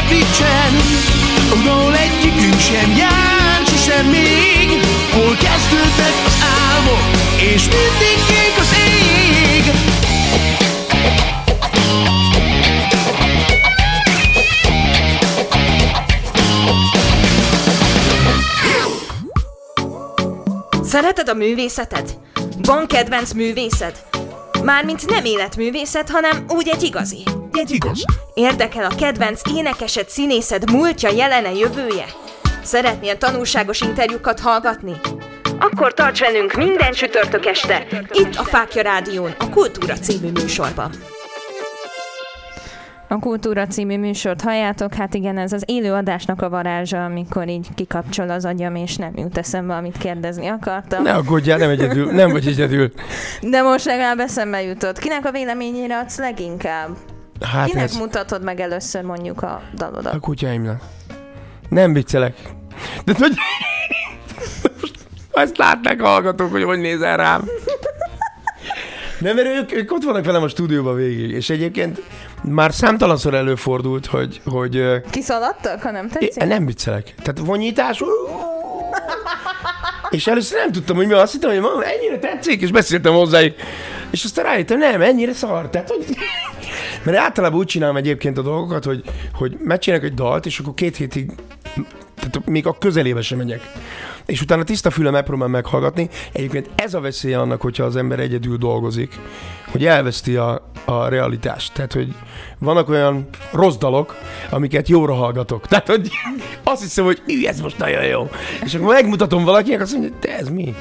Elrepítsen Ahol egyikünk sem jár Sosem még Hol kezdődnek az álmok És mindig kék az ég Szereted a művészeted? Van kedvenc művészed? Mármint nem életművészet, hanem úgy egy igazi. Egy igaz Érdekel a kedvenc énekesed, színészed múltja, jelene, jövője? Szeretnél tanulságos interjúkat hallgatni? Akkor tarts velünk minden csütörtök este, itt a Fákja Rádión, a Kultúra című műsorban. A Kultúra című műsort halljátok, hát igen, ez az élő adásnak a varázsa, amikor így kikapcsol az agyam, és nem jut eszembe, amit kérdezni akartam. Ne aggódjál, nem egyedül, nem vagy egyedül. De most legalább eszembe jutott. Kinek a véleményére adsz leginkább? Hát Kinek ez mutatod meg először mondjuk a dalodat? a kutyáimnak. Nem viccelek. De hogy... Ezt látnák a hallgatók, hogy hogy nézel rám. Nem, mert ők, ők ott vannak velem a stúdióban végig, és egyébként már számtalanszor előfordult, hogy, hogy Kiszaladtak, ha nem tetszik? É, nem viccelek. Tehát vonyítás. És először nem tudtam, hogy mi azt hittem, hogy ennyire tetszik, és beszéltem hozzájuk. És aztán rájöttem, nem, ennyire szar. Tehát, hogy... Mert általában úgy csinálom egyébként a dolgokat, hogy, hogy megcsinálok egy dalt, és akkor két hétig Tehát még a közelébe sem megyek. És utána tiszta fülem megpróbál meghallgatni. Egyébként ez a veszélye annak, hogyha az ember egyedül dolgozik, hogy elveszti a, a realitást. Tehát, hogy vannak olyan rossz dalok, amiket jóra hallgatok. Tehát, hogy azt hiszem, hogy ő, ez most nagyon jó. És akkor megmutatom valakinek, azt mondja, te ez mi?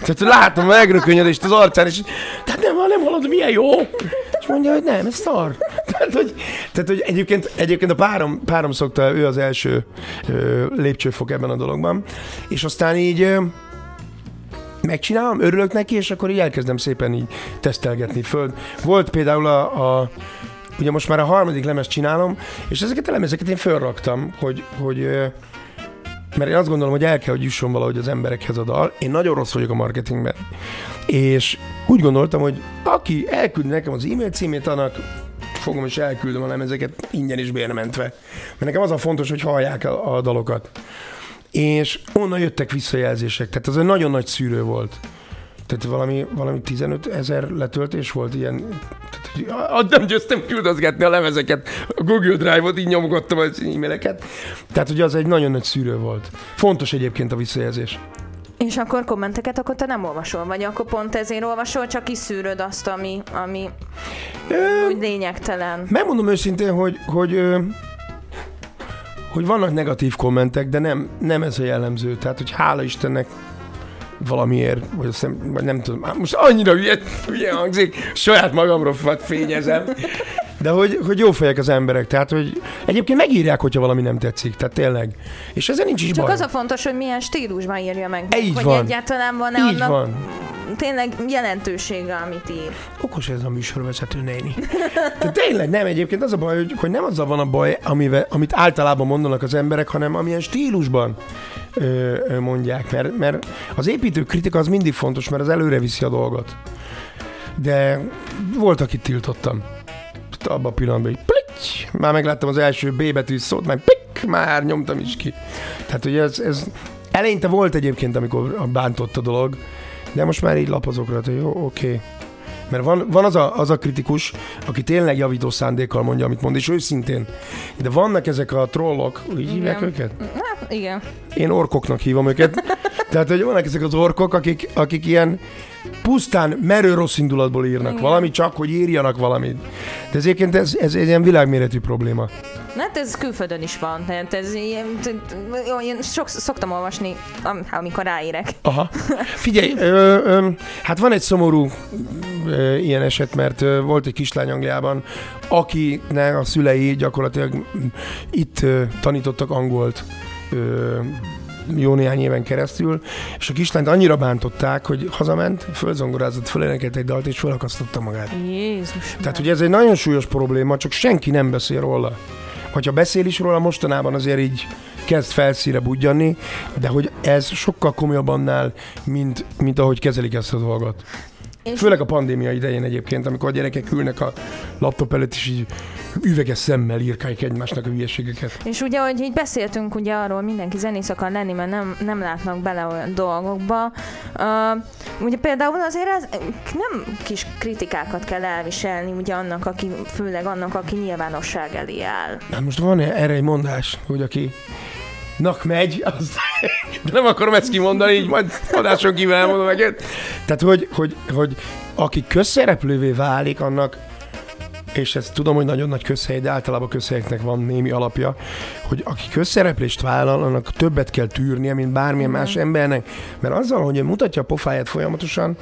Tehát látom a megrökönyödést az arcán, és tehát nem, nem hallod, milyen jó. Mondja, hogy nem, ez szar. Tehát, hogy, tehát, hogy egyébként, egyébként a párom, párom szokta, ő az első ö, lépcsőfok ebben a dologban, és aztán így ö, megcsinálom, örülök neki, és akkor így elkezdem szépen így tesztelgetni föl. Volt például a, a ugye most már a harmadik lemez csinálom, és ezeket a lemezeket én fölraktam, hogy, hogy mert én azt gondolom, hogy el kell, hogy jusson valahogy az emberekhez a dal. Én nagyon rossz vagyok a marketingben. És úgy gondoltam, hogy aki elküld nekem az e-mail címét, annak fogom és elküldöm a lemezeket ingyen is bérmentve. Mert nekem az a fontos, hogy hallják a, a dalokat. És onnan jöttek visszajelzések, tehát az egy nagyon nagy szűrő volt. Tehát valami, valami 15 ezer letöltés volt ilyen. Tehát, nem győztem küldözgetni a lemezeket, a Google Drive-ot, így nyomogattam az e-maileket. Tehát ugye az egy nagyon nagy szűrő volt. Fontos egyébként a visszajelzés. És akkor kommenteket akkor te nem olvasol, vagy akkor pont ezért olvasol, csak kiszűröd azt, ami, ami Ö, úgy lényegtelen. Megmondom őszintén, hogy, hogy hogy vannak negatív kommentek, de nem, nem ez a jellemző. Tehát, hogy hála Istennek valamiért, vagy, azt vagy nem tudom, most annyira hülye, hülye hangzik, saját magamról fényezem, de hogy, hogy jó fejek az emberek, tehát hogy egyébként megírják, hogyha valami nem tetszik, tehát tényleg. És ezen nincs is Csak baj. az a fontos, hogy milyen stílusban írja meg. Így hogy van. egyáltalán van-e Így annak van. Tényleg jelentősége, amit ír. Okos ez a műsorvezető néni. De tényleg nem, egyébként az a baj, hogy, hogy nem azzal van a baj, amivel, amit általában mondanak az emberek, hanem amilyen stílusban ö, mondják. Mert, mert az építő kritika az mindig fontos, mert az előre viszi a dolgot. De volt, akit tiltottam. Abban a pillanatban, hogy plik, már megláttam az első B betű szót, meg plik, már nyomtam is ki. Tehát ugye ez, ez eleinte volt egyébként, amikor bántott a dolog, de most már így lapozok rá, hogy jó, oké. Okay. Mert van, van az, a, az a kritikus, aki tényleg javító szándékkal mondja, amit mond, és őszintén. De vannak ezek a trollok, úgy hívják Igen. őket? Hát, igen. Én orkoknak hívom őket. Tehát, hogy vannak ezek az orkok, akik, akik ilyen pusztán merő rossz indulatból írnak Igen. valamit, csak hogy írjanak valamit. De egyébként ez, ez egy ilyen világméretű probléma. Na, Hát ez külföldön is van, tehát ez ilyen, én sok, szoktam olvasni, am- amikor ráérek. Aha. Figyelj, ö, ö, hát van egy szomorú ö, ilyen eset, mert ö, volt egy kislány Angliában, akinek a szülei gyakorlatilag itt ö, tanítottak angolt ö, jó néhány éven keresztül, és a kislányt annyira bántották, hogy hazament, fölzongorázott, fölénekelt egy dalt, és felakasztotta magát. Jézus. Tehát ugye ez egy nagyon súlyos probléma, csak senki nem beszél róla. Hogyha beszél is róla, mostanában azért így kezd felszíre budjanni, de hogy ez sokkal komolyabb annál, mint, mint ahogy kezelik ezt a dolgot. És- Főleg a pandémia idején egyébként, amikor a gyerekek ülnek a laptop előtt, és így üveges szemmel írkálják egymásnak a hülyeségeket. És ugye, hogy így beszéltünk ugye arról, mindenki zenész akar lenni, mert nem, nem látnak bele olyan dolgokba. Uh, ugye például azért ez, nem kis kritikákat kell elviselni ugye annak, aki, főleg annak, aki nyilvánosság elé áll. Hát most van erre egy mondás, hogy aki nak megy, az, de nem akarom ezt kimondani, így majd adáson kívül elmondom meg. Tehát, hogy, hogy, hogy aki közszereplővé válik, annak és ezt tudom, hogy nagyon nagy közhely, de általában közhelyeknek van némi alapja, hogy aki közszereplést vállal, annak többet kell tűrnie, mint bármilyen más embernek, mert azzal, hogy mutatja a pofáját folyamatosan,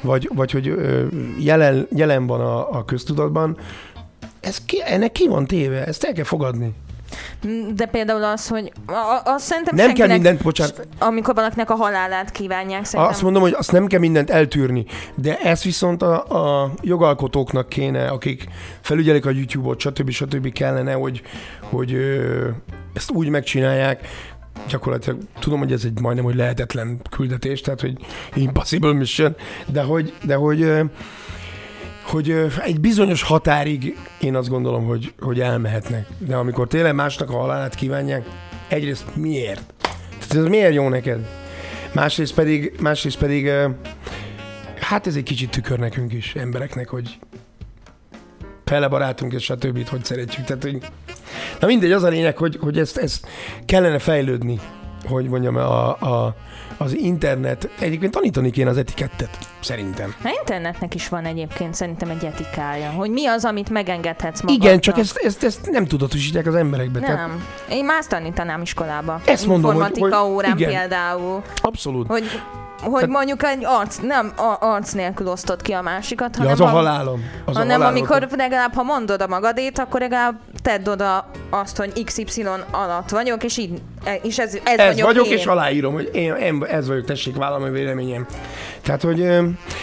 vagy, vagy hogy jelen, jelen van a, a köztudatban, ez ki, ennek ki van téve, ezt el kell fogadni. De például az, hogy a- azt szerintem Nem kell mindent, bocsánat, amikor valakinek a halálát kívánják, szerintem. azt mondom, hogy azt nem kell mindent eltűrni, de ezt viszont a, a jogalkotóknak kéne, akik felügyelik a YouTube-ot, stb. stb. kellene, hogy, hogy ezt úgy megcsinálják, gyakorlatilag tudom, hogy ez egy majdnem, hogy lehetetlen küldetés, tehát, hogy impossible mission, de hogy, de hogy, hogy egy bizonyos határig én azt gondolom, hogy, hogy elmehetnek. De amikor tényleg másnak a halálát kívánják, egyrészt miért? Tehát ez miért jó neked? Másrészt pedig, másrészt pedig hát ez egy kicsit tükör nekünk is, embereknek, hogy fele barátunk és stb. hogy szeretjük. Tehát, hogy Na mindegy, az a lényeg, hogy, hogy ezt, ezt kellene fejlődni, hogy mondjam, a, a, az internet, egyébként tanítani kéne az etikettet, szerintem. A internetnek is van egyébként szerintem egy etikája, hogy mi az, amit megengedhetsz magadnak. Igen, csak ezt, ezt, ezt nem tudatosítják az emberekbe. Tehát Nem. Én már ezt tanítanám iskolába. Ezt mondom, hogy- Informatika hogy órán igen. például. abszolút. Hogy, hogy mondjuk egy arc, nem a, arc nélkül osztott ki a másikat, Ja, hanem, az a a- halálom. Az hanem a halálom. amikor legalább, ha mondod a magadét, akkor legalább tedd oda azt, hogy XY alatt vagyok, és így, és ez, ez, Ez vagyok, vagyok, én. és aláírom, hogy én, én ez vagyok, tessék vállalom a véleményem. Tehát, hogy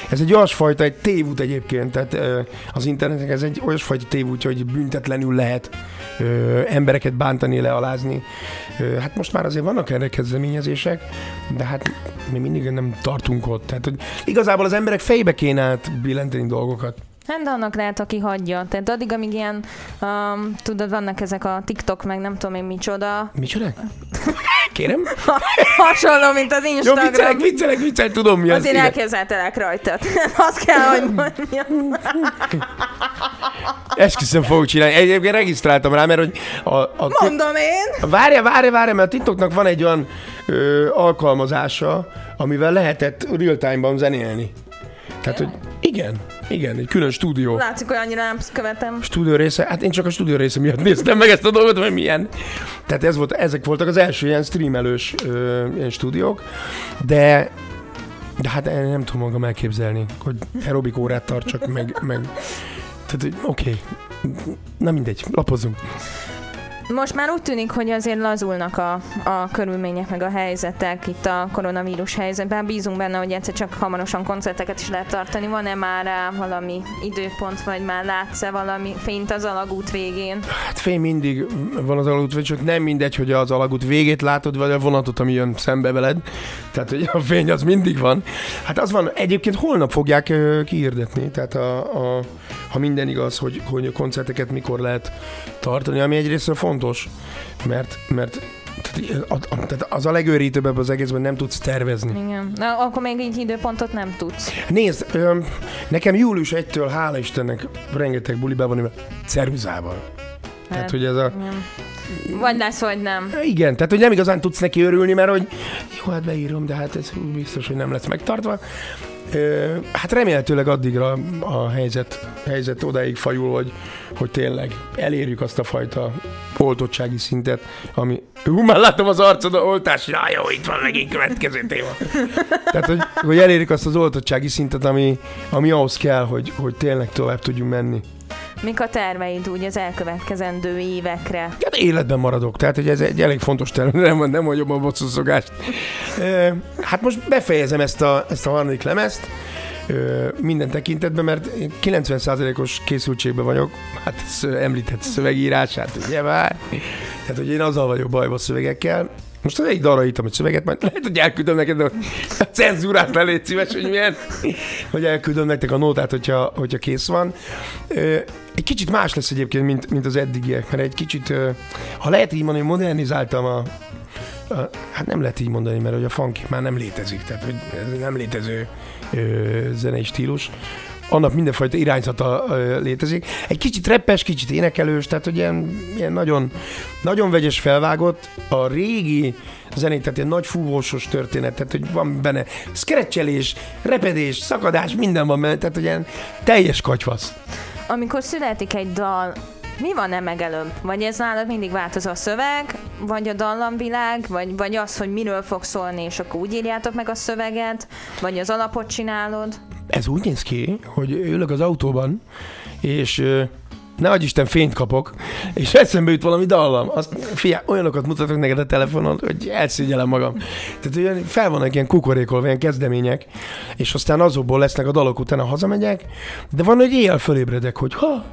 ez egy olyasfajta, egy tévút egyébként, tehát az internetnek ez egy olyasfajta tévút, hogy büntetlenül lehet embereket bántani, lealázni. Hát most már azért vannak erre kezdeményezések, de hát mi mindig nem tartunk ott. Tehát, hogy igazából az emberek fejbe kéne át billenteni dolgokat. Hát de annak lehet, aki hagyja. Tehát addig, amíg ilyen, um, tudod, vannak ezek a TikTok, meg nem tudom én micsoda, Micsoda? Kérem? hasonló, mint az Jó, Instagram. viccelek, viccelek, viccelek, tudom mi az. Azért elképzeltelek rajtad. Azt kell, hogy mondjam. Esküszöm fogok csinálni. Egyébként regisztráltam rá, mert hogy a, a, Mondom én. Várja, várja, várja, mert a TikToknak van egy olyan ö, alkalmazása, amivel lehetett real-time-ban zenélni. Tehát, hogy igen, igen, egy külön stúdió. Látszik, hogy annyira nem követem. Stúdió része, hát én csak a stúdió része miatt néztem meg ezt a dolgot, hogy milyen. Tehát ez volt, ezek voltak az első ilyen streamelős ö, ilyen stúdiók, de de hát nem tudom magam elképzelni, hogy aerobik órát tartsak, meg, meg tehát, oké, okay. na mindegy, lapozzunk. Most már úgy tűnik, hogy azért lazulnak a, a körülmények, meg a helyzetek itt a koronavírus helyzetben. Bízunk benne, hogy egyszer csak hamarosan koncerteket is lehet tartani. Van-e már valami időpont, vagy már látsz-e valami fényt az alagút végén? Hát fény mindig van az alagút, vagy csak nem mindegy, hogy az alagút végét látod, vagy a vonatot, ami jön szembe veled. Tehát, hogy a fény az mindig van. Hát az van, egyébként holnap fogják ö, kihirdetni, tehát a, a, ha minden igaz, hogy, hogy a koncerteket mikor lehet tartani, ami egyrészt fontos, mert, mert tehát, az a legőrítőbb ebben az egészben, nem tudsz tervezni. Igen. Na, akkor még így időpontot nem tudsz. Nézd, ö, nekem július 1-től, hála Istennek, rengeteg buli be van, ceruzával. Tehát, hogy ez a... Igen. Vagy lesz, vagy nem. Igen, tehát hogy nem igazán tudsz neki örülni, mert hogy jó, hát beírom, de hát ez biztos, hogy nem lesz megtartva. Hát remélhetőleg addigra a helyzet, helyzet odáig fajul, hogy, hogy tényleg elérjük azt a fajta oltottsági szintet, ami... Hú, már látom az arcod a oltás, na jó, itt van megint következő téma. Tehát, hogy, hogy elérjük azt az oltottsági szintet, ami, ami ahhoz kell, hogy, hogy tényleg tovább tudjunk menni. Mik a terveid úgy az elkövetkezendő évekre? Hát életben maradok, tehát hogy ez egy elég fontos terület, nem, nem hagyom a bosszúszogást. Ö, Hát most befejezem ezt a, ezt a harmadik lemezt, minden tekintetben, mert én 90%-os készültségben vagyok, hát említett szövegírását, ugye már. Tehát, hogy én azzal vagyok bajba szövegekkel. Most az egyik dalra írtam egy szöveget, majd lehet, hogy elküldöm neked a cenzúrát le, légy szíves, hogy milyen, hogy elküldöm nektek a nótát, hogyha, hogyha kész van. Egy kicsit más lesz egyébként, mint, mint az eddigiek, mert egy kicsit, ha lehet így mondani, modernizáltam a, a hát nem lehet így mondani, mert hogy a funky már nem létezik, tehát hogy ez nem létező ö, zenei stílus. Annak mindenfajta irányzata létezik. Egy kicsit reppes, kicsit énekelős, tehát hogy ilyen, ilyen nagyon, nagyon vegyes felvágott. A régi zenét, tehát ilyen nagy fúvósos történet, tehát hogy van benne szkerecselés, repedés, szakadás, minden van benne, tehát hogy ilyen teljes katyvasz. Amikor születik egy dal, mi van e megelőbb? Vagy ez nálad mindig változó a szöveg, vagy a dallamvilág, vagy, vagy az, hogy miről fog szólni, és akkor úgy írjátok meg a szöveget, vagy az alapot csinálod? Ez úgy néz ki, hogy ülök az autóban, és ne adj Isten, fényt kapok, és eszembe jut valami dallam. Azt, fia, olyanokat mutatok neked a telefonon, hogy elszégyelem magam. Tehát olyan, fel vannak ilyen kukorékolva, ilyen kezdemények, és aztán azokból lesznek a dalok, utána hazamegyek, de van, hogy éjjel fölébredek, hogy ha,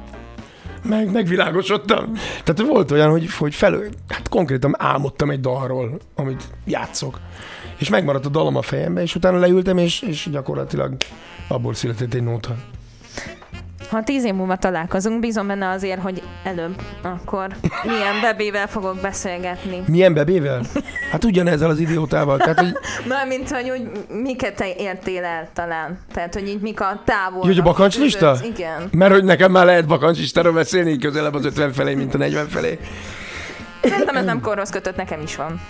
meg, megvilágosodtam. Tehát volt olyan, hogy, hogy felő, hát konkrétan álmodtam egy dalról, amit játszok. És megmaradt a dalom a fejembe, és utána leültem, és, és gyakorlatilag abból született egy nóta. Ha tíz év múlva találkozunk, bízom benne azért, hogy előbb, akkor milyen bebével fogok beszélgetni. Milyen bebével? Hát ugyanezzel az idiótával. Tehát, hogy, Mármint, hogy úgy miket értél el talán. Tehát, hogy így mik a távol. Hogy a bakancslista? Igen. mert hogy nekem már lehet bakancsistáról beszélni közelebb az 50 felé, mint a 40 felé. Szerintem ez nem korhoz kötött, nekem is van.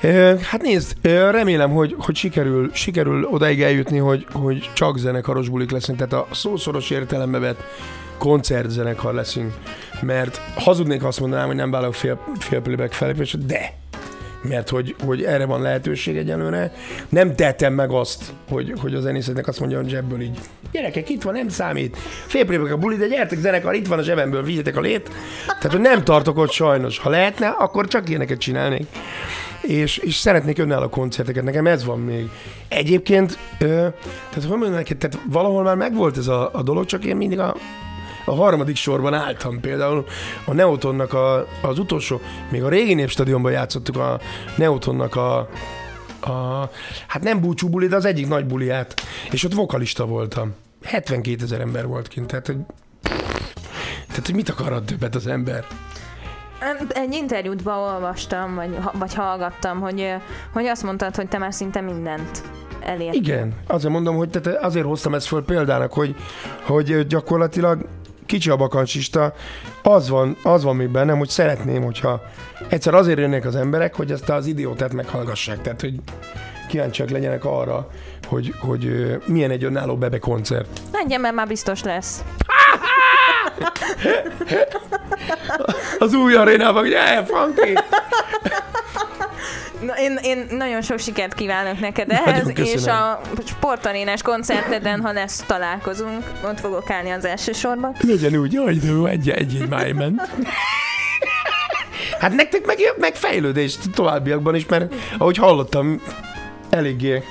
Ö, Hát nézd, remélem, hogy, hogy sikerül, sikerül odaig eljutni, hogy, hogy csak zenekaros bulik leszünk, tehát a szószoros értelembe vett koncertzenekar leszünk, mert hazudnék, ha azt mondanám, hogy nem vállalok fél, fél playback felépést, de mert hogy, hogy erre van lehetőség egyelőre. Nem tettem meg azt, hogy, hogy a zenészeknek azt mondja a zsebből így, gyerekek, itt van, nem számít. Fél playback a buli, de gyertek zenekar, itt van a zsebemből, vigyetek a lét. Tehát, hogy nem tartok ott sajnos. Ha lehetne, akkor csak ilyeneket csinálnék és, és szeretnék önálló koncerteket, nekem ez van még. Egyébként, ö, tehát hogy mondjam neked, tehát valahol már megvolt ez a, a dolog, csak én mindig a, a harmadik sorban álltam például a Neotonnak a, az utolsó, még a régi népstadionban játszottuk a Neotonnak a, a hát nem búcsú buli, de az egyik nagy buliát, és ott vokalista voltam. 72 ezer ember volt kint, tehát hogy, tehát, hogy mit akarod többet az ember? Egy interjútban olvastam, vagy, vagy hallgattam, hogy, hogy azt mondtad, hogy te már szinte mindent elértél. Igen, azért mondom, hogy tehát azért hoztam ezt föl példának, hogy, hogy gyakorlatilag kicsi a bakancsista, az van, az van még bennem, hogy szeretném, hogyha egyszer azért jönnek az emberek, hogy ezt az idiótát meghallgassák. Tehát, hogy kíváncsiak legyenek arra, hogy, hogy milyen egy önálló bebe koncert. Menjen, mert már biztos lesz. Az új arénában, hogy Franki! Na, én, én nagyon sok sikert kívánok neked ehhez, és a sportarénás koncerteden, ha lesz találkozunk, ott fogok állni az első sorban. Legyen úgy, jó, egy, egy, egy máj ment. Hát nektek meg, meg fejlődés továbbiakban is, mert ahogy hallottam, eléggé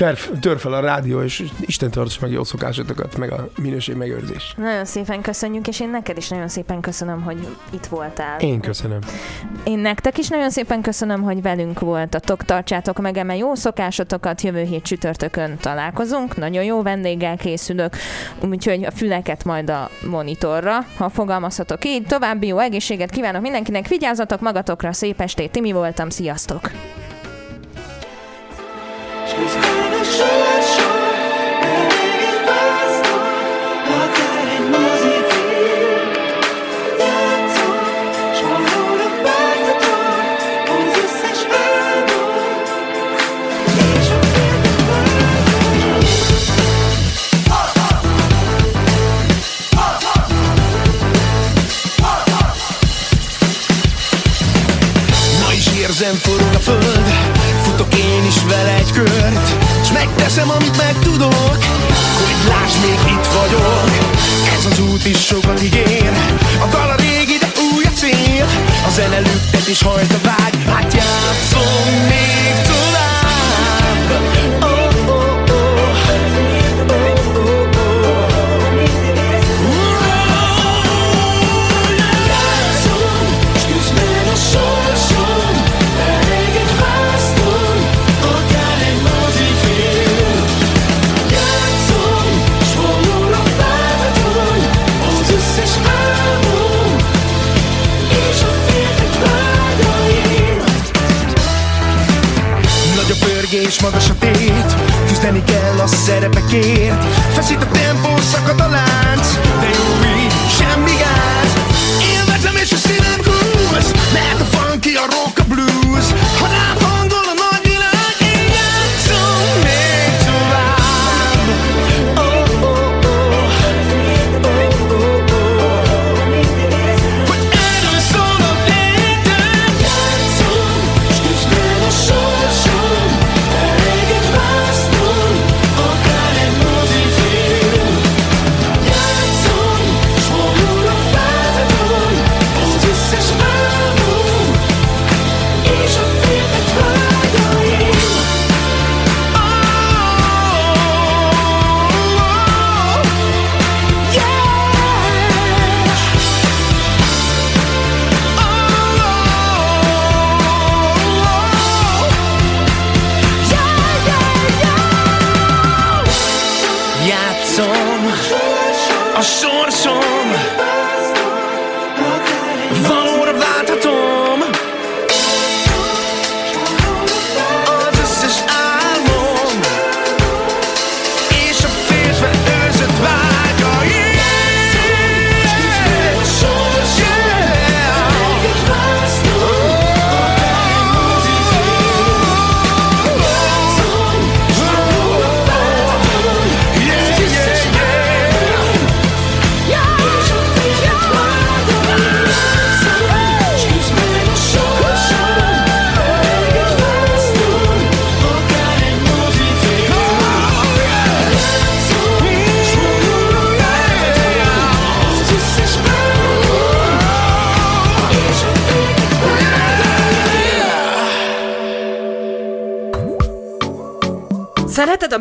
tör, tör fel a rádió, és Isten tartsa meg jó szokásotokat, meg a minőség megőrzés. Nagyon szépen köszönjük, és én neked is nagyon szépen köszönöm, hogy itt voltál. Én köszönöm. Én nektek is nagyon szépen köszönöm, hogy velünk voltatok. Tartsátok meg eme jó szokásotokat, jövő hét csütörtökön találkozunk. Nagyon jó vendéggel készülök, úgyhogy a füleket majd a monitorra, ha fogalmazhatok így. További jó egészséget kívánok mindenkinek, vigyázzatok magatokra, szép estét, Timi voltam, sziasztok! Ma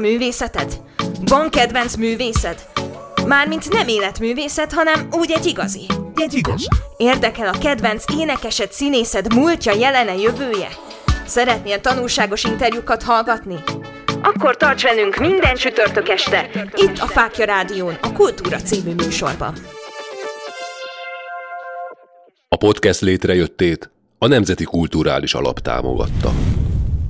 művészeted? Van kedvenc művészed? Mármint nem életművészet, hanem úgy egy igazi. Egy igaz. Érdekel a kedvenc énekesed, színészed múltja, jelene, jövője? Szeretnél tanulságos interjúkat hallgatni? Akkor tarts velünk minden csütörtök este, itt a Fákja Rádión, a Kultúra című műsorban. A podcast létrejöttét a Nemzeti Kulturális Alap támogatta.